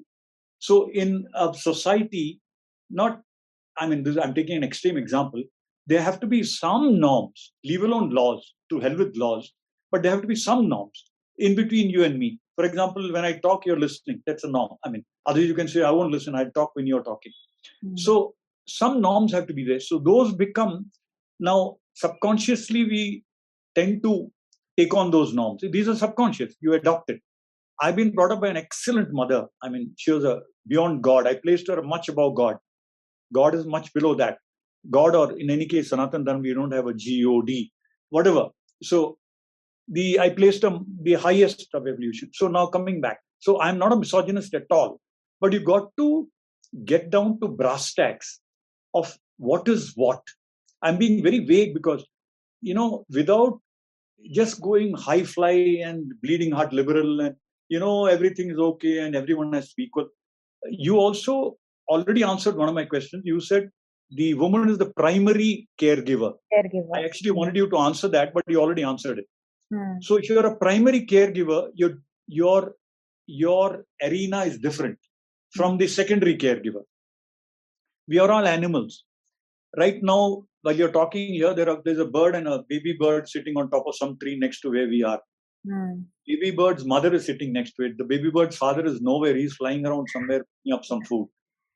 So in a society not i mean this, i'm taking an extreme example. There have to be some norms leave alone laws to hell with laws but there have to be some norms in between you and me. For example when i talk you're listening. That's a norm. I mean otherwise you can say i won't listen. I'll talk when you're talking. Hmm. so some norms have to be there. So those become now subconsciously we tend to take on those norms. These are subconscious. You adopt it. I've been brought up by an excellent mother. I mean, she was a beyond God. I placed her much above God. God is much below that. God, or in any case, Sanatan Dharma, we don't have a G O D, whatever. So the I placed them the highest of evolution. So now coming back. So I'm not a misogynist at all, but you got to get down to brass tacks of what is what. I'm being very vague because, you know, without just going high fly and bleeding heart liberal and, you know, everything is okay and everyone has to be equal. You also already answered one of my questions. You said the woman is the primary caregiver. Caregiver. I actually wanted you to answer that, but you already answered it. Hmm. So if you're a primary caregiver, your your your arena is different from the secondary caregiver. We are all animals. Right now, while you're talking here, there are, there's a bird and a baby bird sitting on top of some tree next to where we are. Hmm. Baby bird's mother is sitting next to it. The baby bird's father is nowhere. He's flying around somewhere picking up some food,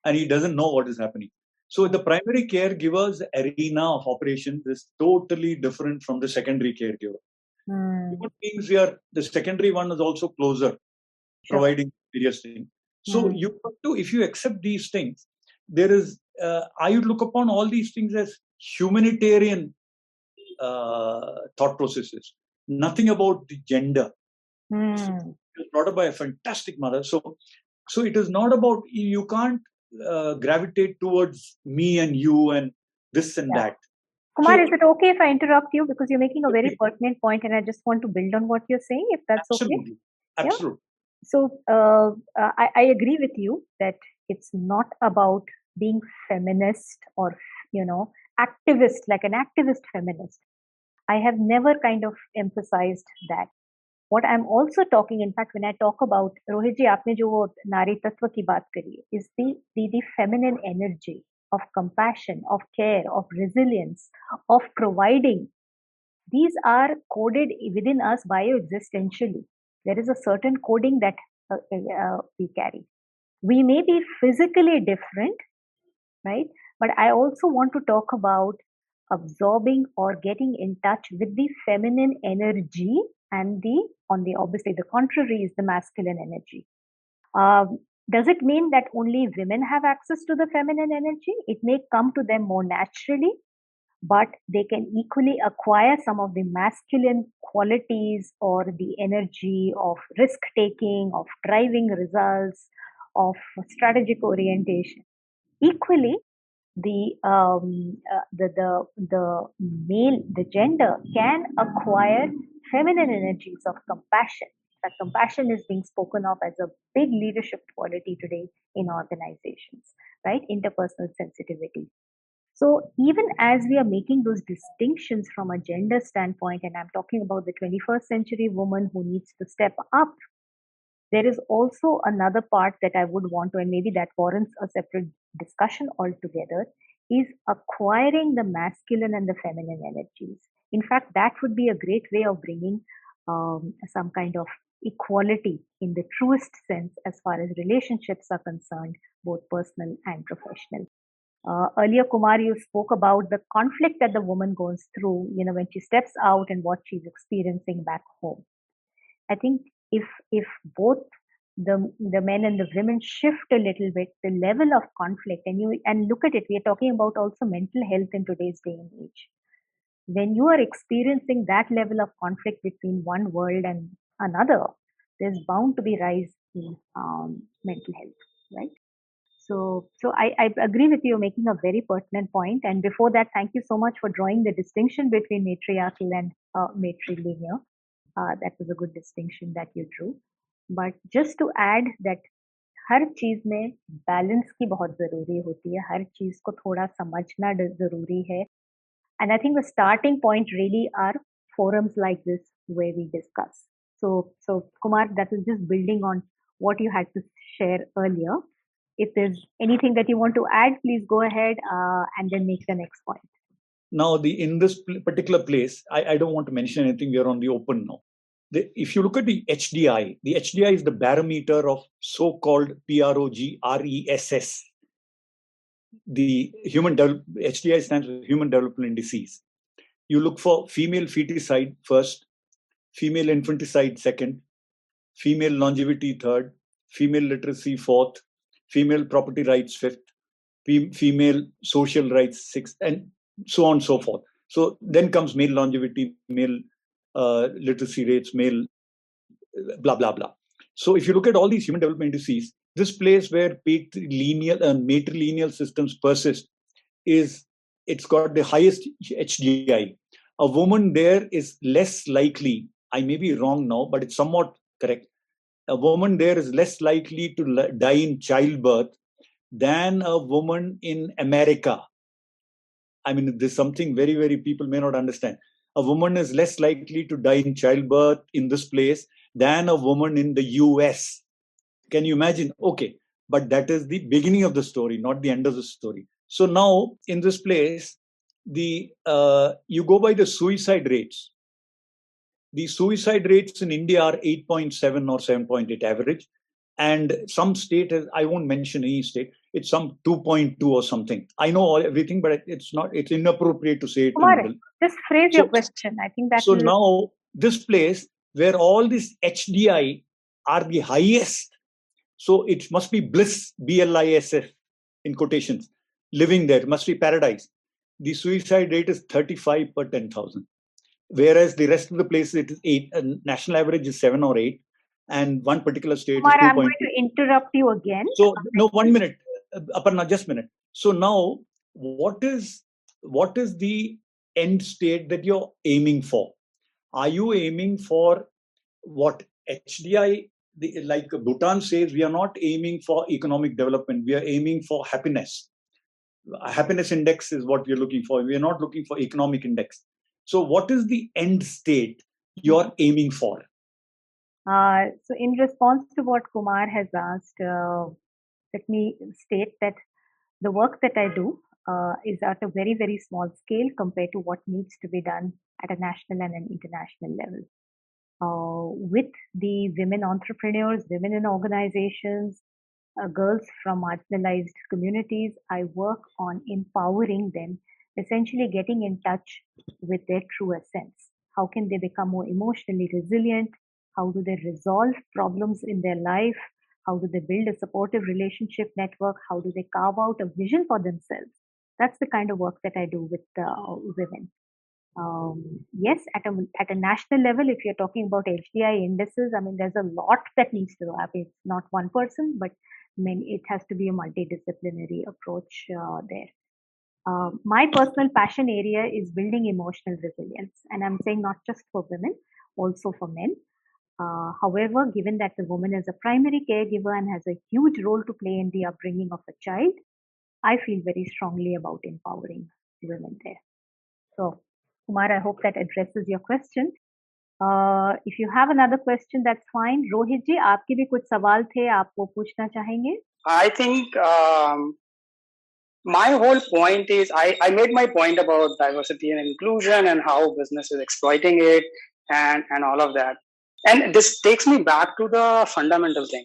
and he doesn't know what is happening. So the primary caregiver's arena of operations is totally different from the secondary caregiver. Hmm. Human beings, we are the secondary one is also closer, Sure. providing various things. So Hmm. you have to, if you accept these things, there is. Uh, I would look upon all these things as humanitarian uh, thought processes. Nothing about the gender. It was brought up by a fantastic mother. So, so it is not about you can't uh, gravitate towards me and you and this and Yeah. that. Kumar, So- is it okay if I interrupt you because you're making a very Okay. pertinent point, and I just want to build on what you're saying, if that's okay. Absolutely, absolutely. So uh, uh, I, I agree with you that it's not about being feminist or you know activist like an activist feminist. I have never kind of emphasized that. What I'm also talking, in fact, when I talk about Rohit जी आपने जो वो नारी तत्व की बात करी है, is the, the the feminine energy of compassion, of care, of resilience, of providing. These are coded within us bioexistentially there is a certain coding that uh, uh, we carry. We may be physically different, right? But I also want to talk about absorbing or getting in touch with the feminine energy and the, on the obviously, the contrary is the masculine energy. Um, does it mean that only women have access to the feminine energy? It may come to them more naturally, but they can equally acquire some of the masculine qualities or the energy of risk taking, of driving results, of strategic orientation. Equally, the um, uh, the the the male the gender can acquire feminine energies of compassion. That compassion is being spoken of as a big leadership quality today in organizations, right? Interpersonal sensitivity. So even as we are making those distinctions from a gender standpoint, and I'm talking about the 21st century woman who needs to step up, there is also another part that I would want to, and maybe that warrants a separate discussion altogether, is acquiring the masculine and the feminine energies. In fact, that would be a great way of bringing um, some kind of equality in the truest sense as far as relationships are concerned, both personal and professional. Uh, earlier, Kumar, you spoke about the conflict that the woman goes through, you know, when she steps out and what she's experiencing back home. I think if if both the the men and the women shift a little bit the level of conflict, and you and look at it, we are talking about also mental health in today's day and age. When you are experiencing that level of conflict between one world and another, there's bound to be rise in um, mental health, right? So, so I, I agree with you, making a very pertinent point. And before that, thank you so much for drawing the distinction between matriarchal and uh, matrilineal. Uh, that was a good distinction that you drew. But just to add that हर चीज में balance की बहुत जरूरी होती है हर चीज को थोड़ा समझना ड- जरूरी है and I think the starting point really are forums like this where we discuss. So, so Kumar, that was just building on what you had to share earlier. If there's anything that you want to add, please go ahead uh, and then make the next point. now the in this particular place I, I don't want to mention anything. We are on the open now. The, if you look at the hdi the hdi is the barometer of so-called p-r-o-g-r-e-s-s the human develop, hdi stands for human development indices you look for female feticide first female infanticide second, female longevity third, female literacy fourth, female property rights fifth, female social rights sixth, and so on and so forth. So then comes male longevity, male uh, literacy rates, male blah blah blah. So if you look at all these human development indices, this place where patrilineal and uh, matrilineal systems persist is it's got the highest HDI. A woman there is less likely. I may be wrong now, but it's somewhat correct. A woman there is less likely to die in childbirth than a woman in America. I mean, there's something very, very people may not understand. A woman is less likely to die in childbirth in this place than a woman in the US. Can you imagine? Okay, but that is the beginning of the story, not the end of the story. So now in this place, the uh, you go by the suicide rates. The suicide rates in India are 8.7 or 7.8 average, and some state has, I won't mention any state. It's some 2.2 or something. I know all, everything, but it's not. It's inappropriate to say it. Kumar, just phrase so, your question. I think that. So now this place where all these HDI are the highest. So it must be bliss, B L I S F in quotations, living there. It must be paradise. The suicide rate is 35 per 10,000. Whereas the rest of the places, it is 8. Uh, national average is 7 or 8. And one particular state Kumar, is 2. I'm going to interrupt you again. So, no, one minute. Uh, Aparna, just a minute. So now, what is what is the end state that you're aiming for? are you aiming for what HDI, the, like Bhutan says, we are not aiming for economic development, we are aiming for happiness. A happiness index is what we are looking for. We are not looking for economic index. So, what is the end state you're aiming for? Uh, so, in response to what Kumar has asked, uh, let me state that the work that I do uh, is at a very, very small scale compared to what needs to be done at a national and an international level. Uh, with the women entrepreneurs, women in organizations, uh, girls from marginalized communities, I work on empowering them, essentially getting in touch with their true essence. How can they become more emotionally resilient? How do they resolve problems in their life? How do they build a supportive relationship network? How do they carve out a vision for themselves? That's the kind of work that I do with uh, women. Um, yes, at a at a national level, if you're talking about HDI indices, I mean, there's a lot that needs to happen. It's not one person, but many. It has to be a multidisciplinary approach uh, there. Uh, my personal passion area is building emotional resilience, and I'm saying not just for women, also for men. Uh, however, given that the woman is a primary caregiver and has a huge role to play in the upbringing of a child, I feel very strongly about empowering women there. So, Kumar, I hope that addresses your question. Uh, if you have another question, that's fine. Rohit ji, आपके भी कुछ सवाल थे आप वो पूछना चाहेंगे? I think um, my whole point is I, I made my point about diversity and inclusion and how business is exploiting it and, and all of that. And this takes me back to the fundamental thing.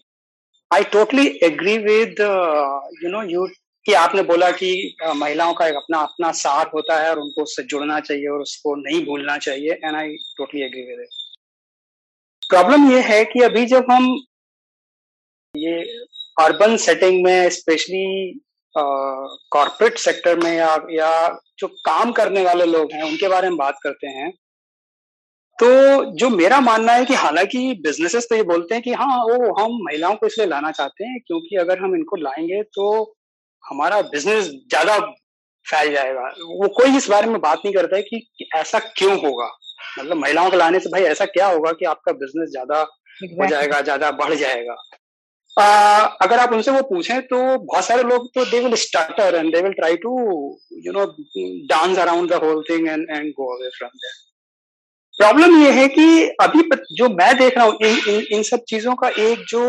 I totally agree with, uh, you know, you कि आपने बोला कि महिलाओं का एक अपना अपना साथ होता है और उनको उससे जुड़ना चाहिए और उसको नहीं भूलना चाहिए and I totally agree with it problem ये है कि अभी जब हम ये अर्बन सेटिंग में स्पेशली कॉरपोरेट सेक्टर में या या जो काम करने वाले लोग हैं उनके बारे में बात करते हैं तो जो मेरा मानना है कि हालाँकि बिजनेसेस तो ये बोलते हैं कि हाँ वो हम महिलाओं को इसलिए लाना चाहते हैं क्योंकि अगर हम इनको लाएँगे तो हमारा बिज़नेस ज़्यादा फैल जाएगा। वो कोई इस बारे में बात नहीं करता है कि, कि ऐसा क्यों होगा। मतलब महिलाओं को लाने से भाई ऐसा क्या होगा कि आपका बिज़नेस ज़्यादा हो जाएगा ज़्यादा बढ़ जाएगा। आ, अगर आप उनसे वो पूछें तो बहुत सारे लोग तो they will stutter and they will try to you know dance around the whole thing and and go away from there problem ये है कि अभी जो मैं देख रहा हूँ इन, इन इन सब चीज़ों का एक जो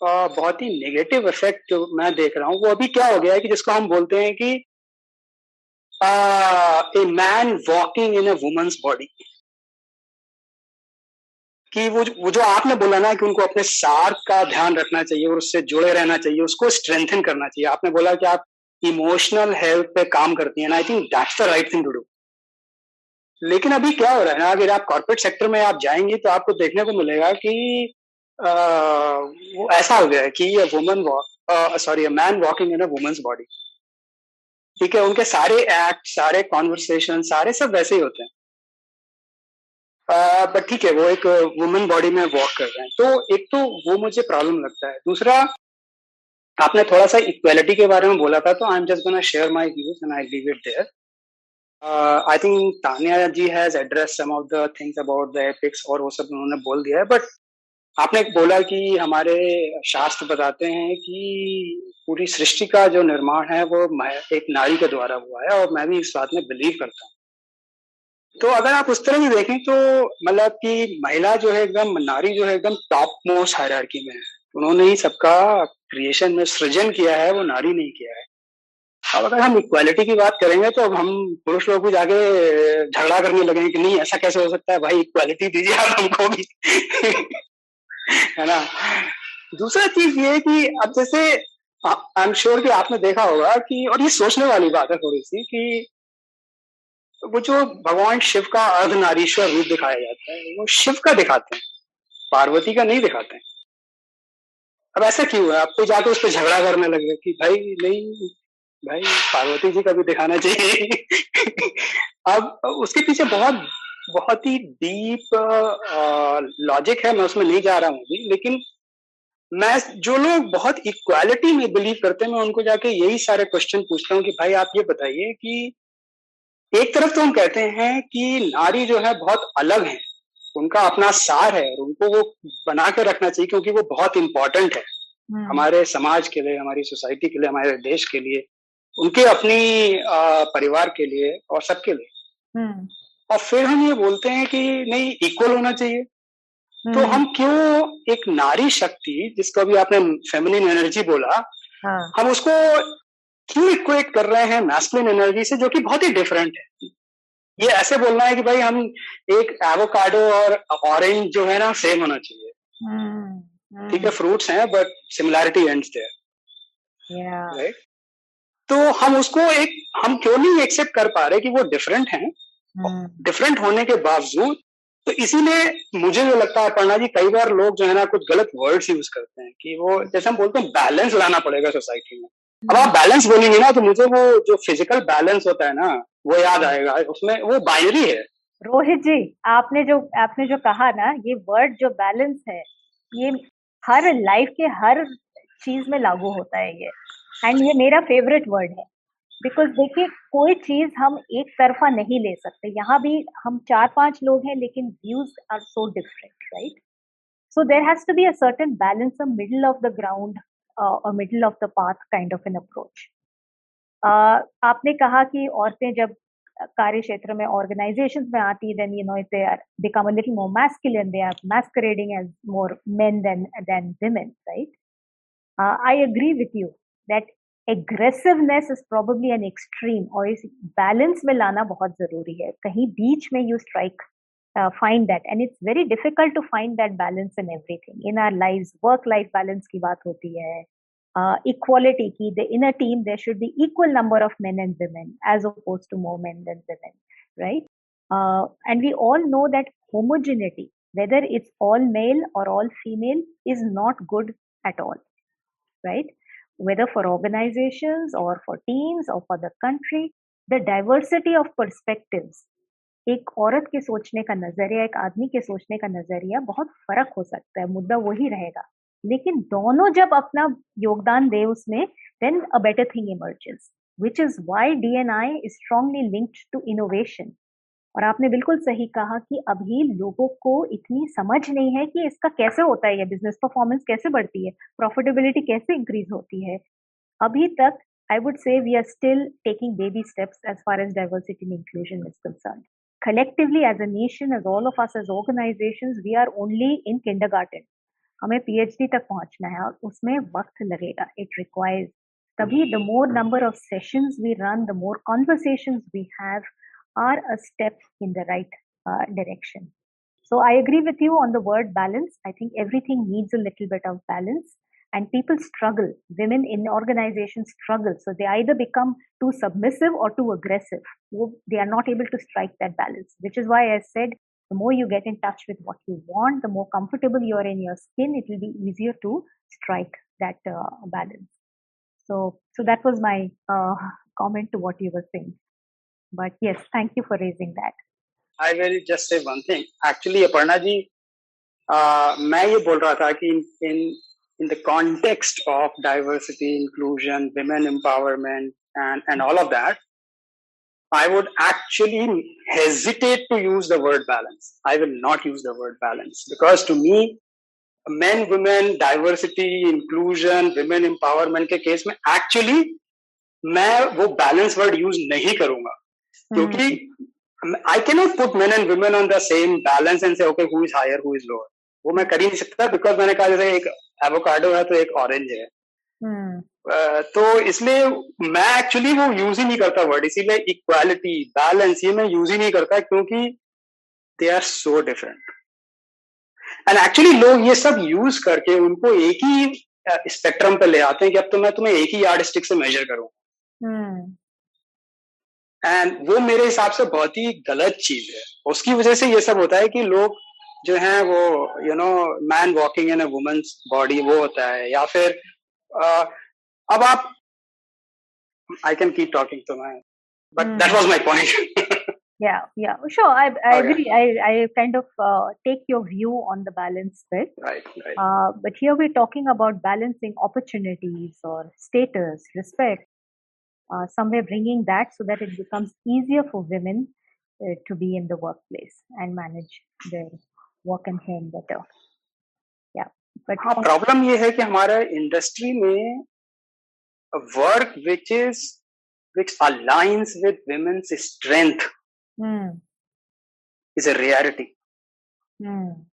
बहुत ही नेगेटिव इफ़ेक्ट जो मैं देख रहा हूँ वो अभी क्या हो गया है कि जिसको हम बोलते हैं कि a man walking in a women's body कि वो वो जो आपने बोला ना कि उनको अपने सार का ध्यान रखना चाहिए और उससे जुड़े रहना चाहिए उसको स्ट्रेंथन करना चाहिए। आपने बोला कि आप इमोशनल हेल्थ पे काम करती हैं I think that's the right thing to do लेकिन अभी क्या हो रहा है ना अगर आप कॉर्पोरेट सेक्टर में आप जाएँगे तो आपको देखने को मिलेगा कि आ, वो ऐसा हो गया है कि woman sorry man walking in a women's body ठीक है उनके सारे एक्ट सारे कॉन्वर्सेशन सारे सब वैसे ही होते हैं। बट ठीक है वो एक वुमेन बॉडी में वॉक कर रहे हैं। तो एक तो वो मुझे प्रॉब्लम लगता है। दूसरा आपने थोड़ा सा इक्वेलिटी के बारे में बोला था तो I am just gonna share my views and I leave it there I think Tania ji has address some of the things about the epics और वो सब उन्होंने बोल दिया है। बट आपने बोला कि हमारे शास्त्र बताते हैं कि पूरी सृष्टि का जो निर्माण है, वो एक नारी के द्वारा हुआ है और मैं भी इस बात में बिलीव करता हूँ। तो अगर आप उस तरह भी देखें तो मतलब कि महिला जो है एकदम, नारी जो है एकदम टॉप मोस्ट हायरार्की में है। उन्होंने ही सबका क्रिएशन में सृजन किया है, वो नारी नहीं किया है। अब अगर हम इक्वालिटी की बात करेंगे तो अब हम पुरुष लोग भी जाके झगड़ा करने लगे कि नहीं, ऐसा कैसे हो सकता है? भाई इक्वालिटी दीजिए आप हमको भी। है ना? दूसरा चीज़ ये कि अब जैसे आई एम श्योर कि आपने देखा होगा कि, और ये सोचने वाली बात है थोड़ी सी कि वो जो भगवान शिव का अर्धनारीश्वर रूप दिखाया जाता है, वो शिव का दिखाते हैं, पार्वती का नहीं दिखाते हैं। अब ऐसा क्यों है? आप आपको जाकर उस पर झगड़ा करने लगे कि भाई, नहीं भाई पार्वती जी का भी दिखाना चाहिए। अब उसके पीछे बहुत बहुत ही डीप लॉजिक है मैं उसमें नहीं जा रहा हूँ अभी लेकिन मैं जो लोग बहुत इक्वालिटी में बिलीव करते हैं मैं उनको जाके यही सारे क्वेश्चन पूछता हूँ कि भाई आप ये बताइए कि एक तरफ़ तो हम कहते हैं कि नारी जो है बहुत अलग है। उनका अपना सार है और उनको वो बना के रखना चाहिए क्योंकि वो बहुत इंपॉर्टेंट है। हम्म। हमारे समाज के लिए हमारी सोसाइटी के लिए हमारे देश के लिए। उनके अपनी परिवार के लिए और सबके लिए। हम्म। और फिर हम ये बोलते हैं कि नहीं इक्वल होना चाहिए। तो हम्म। हम क्यों एक नारी शक्ति जिसको अभी आपने फेमिनिन एनर्जी बोला हाँ। हम उसको क्यों इक्वेट कर रहे हैं मैस्कुलिन एनर्जी से जो कि बहुत ही डिफरेंट है? ये ऐसे बोलना है कि भाई हम एक एवोकाडो और ऑरेंज जो है ना सेम होना चाहिए। हम्म, ठीक है फ्रूट्स हैं but similarity ends there right तो हम उसको एक हम क्यों नहीं एक्सेप्ट कर पा रहे कि वो डिफरेंट हैं? Different hmm. होने के बावजूद तो इसीलिए मुझे जो लगता है पढ़ना जी कई बार लोग जो है ना कुछ गलत वर्ड्स यूज़ करते हैं कि वो जैसे हम बोलते हैं बैलेंस लाना पड़ेगा सोसाइटी में। अब आप बैलेंस बोलेंगे ना तो मुझे वो जो फ़िज़िकल बैलेंस होता है ना वो याद आएगा। उसमें वो बाइनरी है। रोहित जी आपने जो आपने जो कहा ना ये वर्ड जो बैलेंस है ये हर लाइफ के हर चीज़ में लागू होता है ये। एंड ये मेरा फेवरेट वर्ड है। बिकॉज़ देखिए कोई चीज़ हम एक तरफा नहीं ले सकते। यहाँ भी हम चार पाँच लोग हैं लेकिन views are so different right so there has to be a certain balance a middle of the ground और middle of the path kind of an approach आपने कहा कि औरतें जब कार्य क्षेत्र में ऑर्गेनाइजेशन में आती then you know they are become a little more masculine they are as more men than than women right? Uh, i agree with you. that aggressiveness is probably an extreme और इस balance में लाना बहुत जरूरी है कहीं बीच में you strike find that and it's very difficult to find that balance in everything in our life work life balance की बात होती है इक्वालिटी uh, की in a team there should be equal number of men and women as opposed to more men than women right uh, and we all know that homogeneity whether it's all male or all female is not good at all right Whether for organizations or for teams or for the country, the diversity of perspectives. एक औरत के सोचने का नज़रिया, एक आदमी के सोचने का नज़रिया बहुत फ़र्क हो सकता है, मुद्दा वही रहेगा। लेकिन दोनों जब अपना योगदान दे उसमें then a better thing emerges which is why D and I is strongly linked to innovation और आपने बिल्कुल सही कहा कि अभी लोगों को इतनी समझ नहीं है कि इसका कैसे होता है ये बिज़नेस परफॉर्मेंस कैसे बढ़ती है प्रॉफिटेबिलिटी कैसे इंक्रीज होती है। अभी तक I would say we are still taking baby steps as far as diversity inclusion is concern collectively as a nation as all of us as organizations we are only in kindergarten. हमें PhD तक पहुँचना है और उसमें वक्त लगेगा it requires तभी the more number of sessions we run the more conversations we have are a step in the right uh, direction. So I agree with you on the word balance. I think everything needs a little bit of balance. and people struggle women in organizations struggle so they either become too submissive or too aggressive they are not able to strike that balance which is why i said the more you get in touch with what you want the more comfortable you are in your skin it will be easier to strike that uh, balance so so that was my uh, comment to what you were saying but yes thank you for raising that i will just say one thing actually aparna ji uh, मैं ये बोल रहा था कि in in the context of diversity, inclusion, women empowerment, and, and all of that, I would actually hesitate to use the word balance. I will not use the word balance because to me, men, women, diversity, inclusion, women empowerment के case में actually मैं वो balance word use नहीं करूंगा क्योंकि I cannot put men and women on the same balance and say okay who is higher who is lower? वो मैं कर ही नहीं सकता बिकॉज़ मैंने कहा जैसे एक एवोकाडो है तो एक ऑरेंज है। hmm. तो इसलिए मैं एक्चुअली वो यूज़ ही नहीं करता वर्ड इसीलिए इक्वालिटी बैलेंस ये मैं यूज़ ही नहीं करता क्योंकि they are so different and actually लोग ये सब यूज़ करके उनको एक ही स्पेक्ट्रम पे ले आते हैं कि अब तो मैं तुम्हें एक ही यार्ड स्टिक से मेजर करूँ। And hmm. वो मेरे हिसाब से बहुत ही गलत चीज़ है उसकी वजह से ये सब होता है कि लोग जो है वो you know man walking in women's body वो होता है या फिर uh, अब आप I can keep talking to my but that was my point yeah yeah sure i, I okay. agree i i kind of uh, take your view on the balance bit right, right. Uh, but here we're talking about balancing opportunities or status respect uh, somewhere bringing that so that it becomes easier for women uh, to be in the workplace and manage their work and home better. Yeah. But हाँ problem ये है कि हमारा industry में work which is which aligns with women's strength mm. is a rarity. Mm.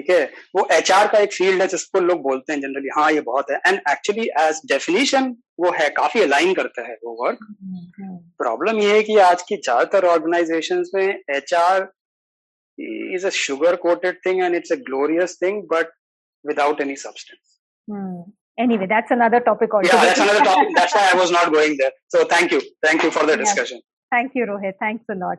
ठीक है वो HR का एक फ़ील्ड है जिसको लोग बोलते हैं जनरली हाँ ये बहुत है एंड एक्चुअली एज डेफिनेशन वो है काफ़ी अलाइन करता है वो वर्क प्रॉब्लम ये है कि आज की ज़्यादातर ऑर्गेनाइजेशन में H is a sugar coated thing and it's a glorious thing, but without any substance. Hmm. Anyway, that's another topic altogether. Yeah, that's another topic. that's why I was not going there. So thank you. Thank you for the discussion. Thank you, Rohit. Thanks a lot.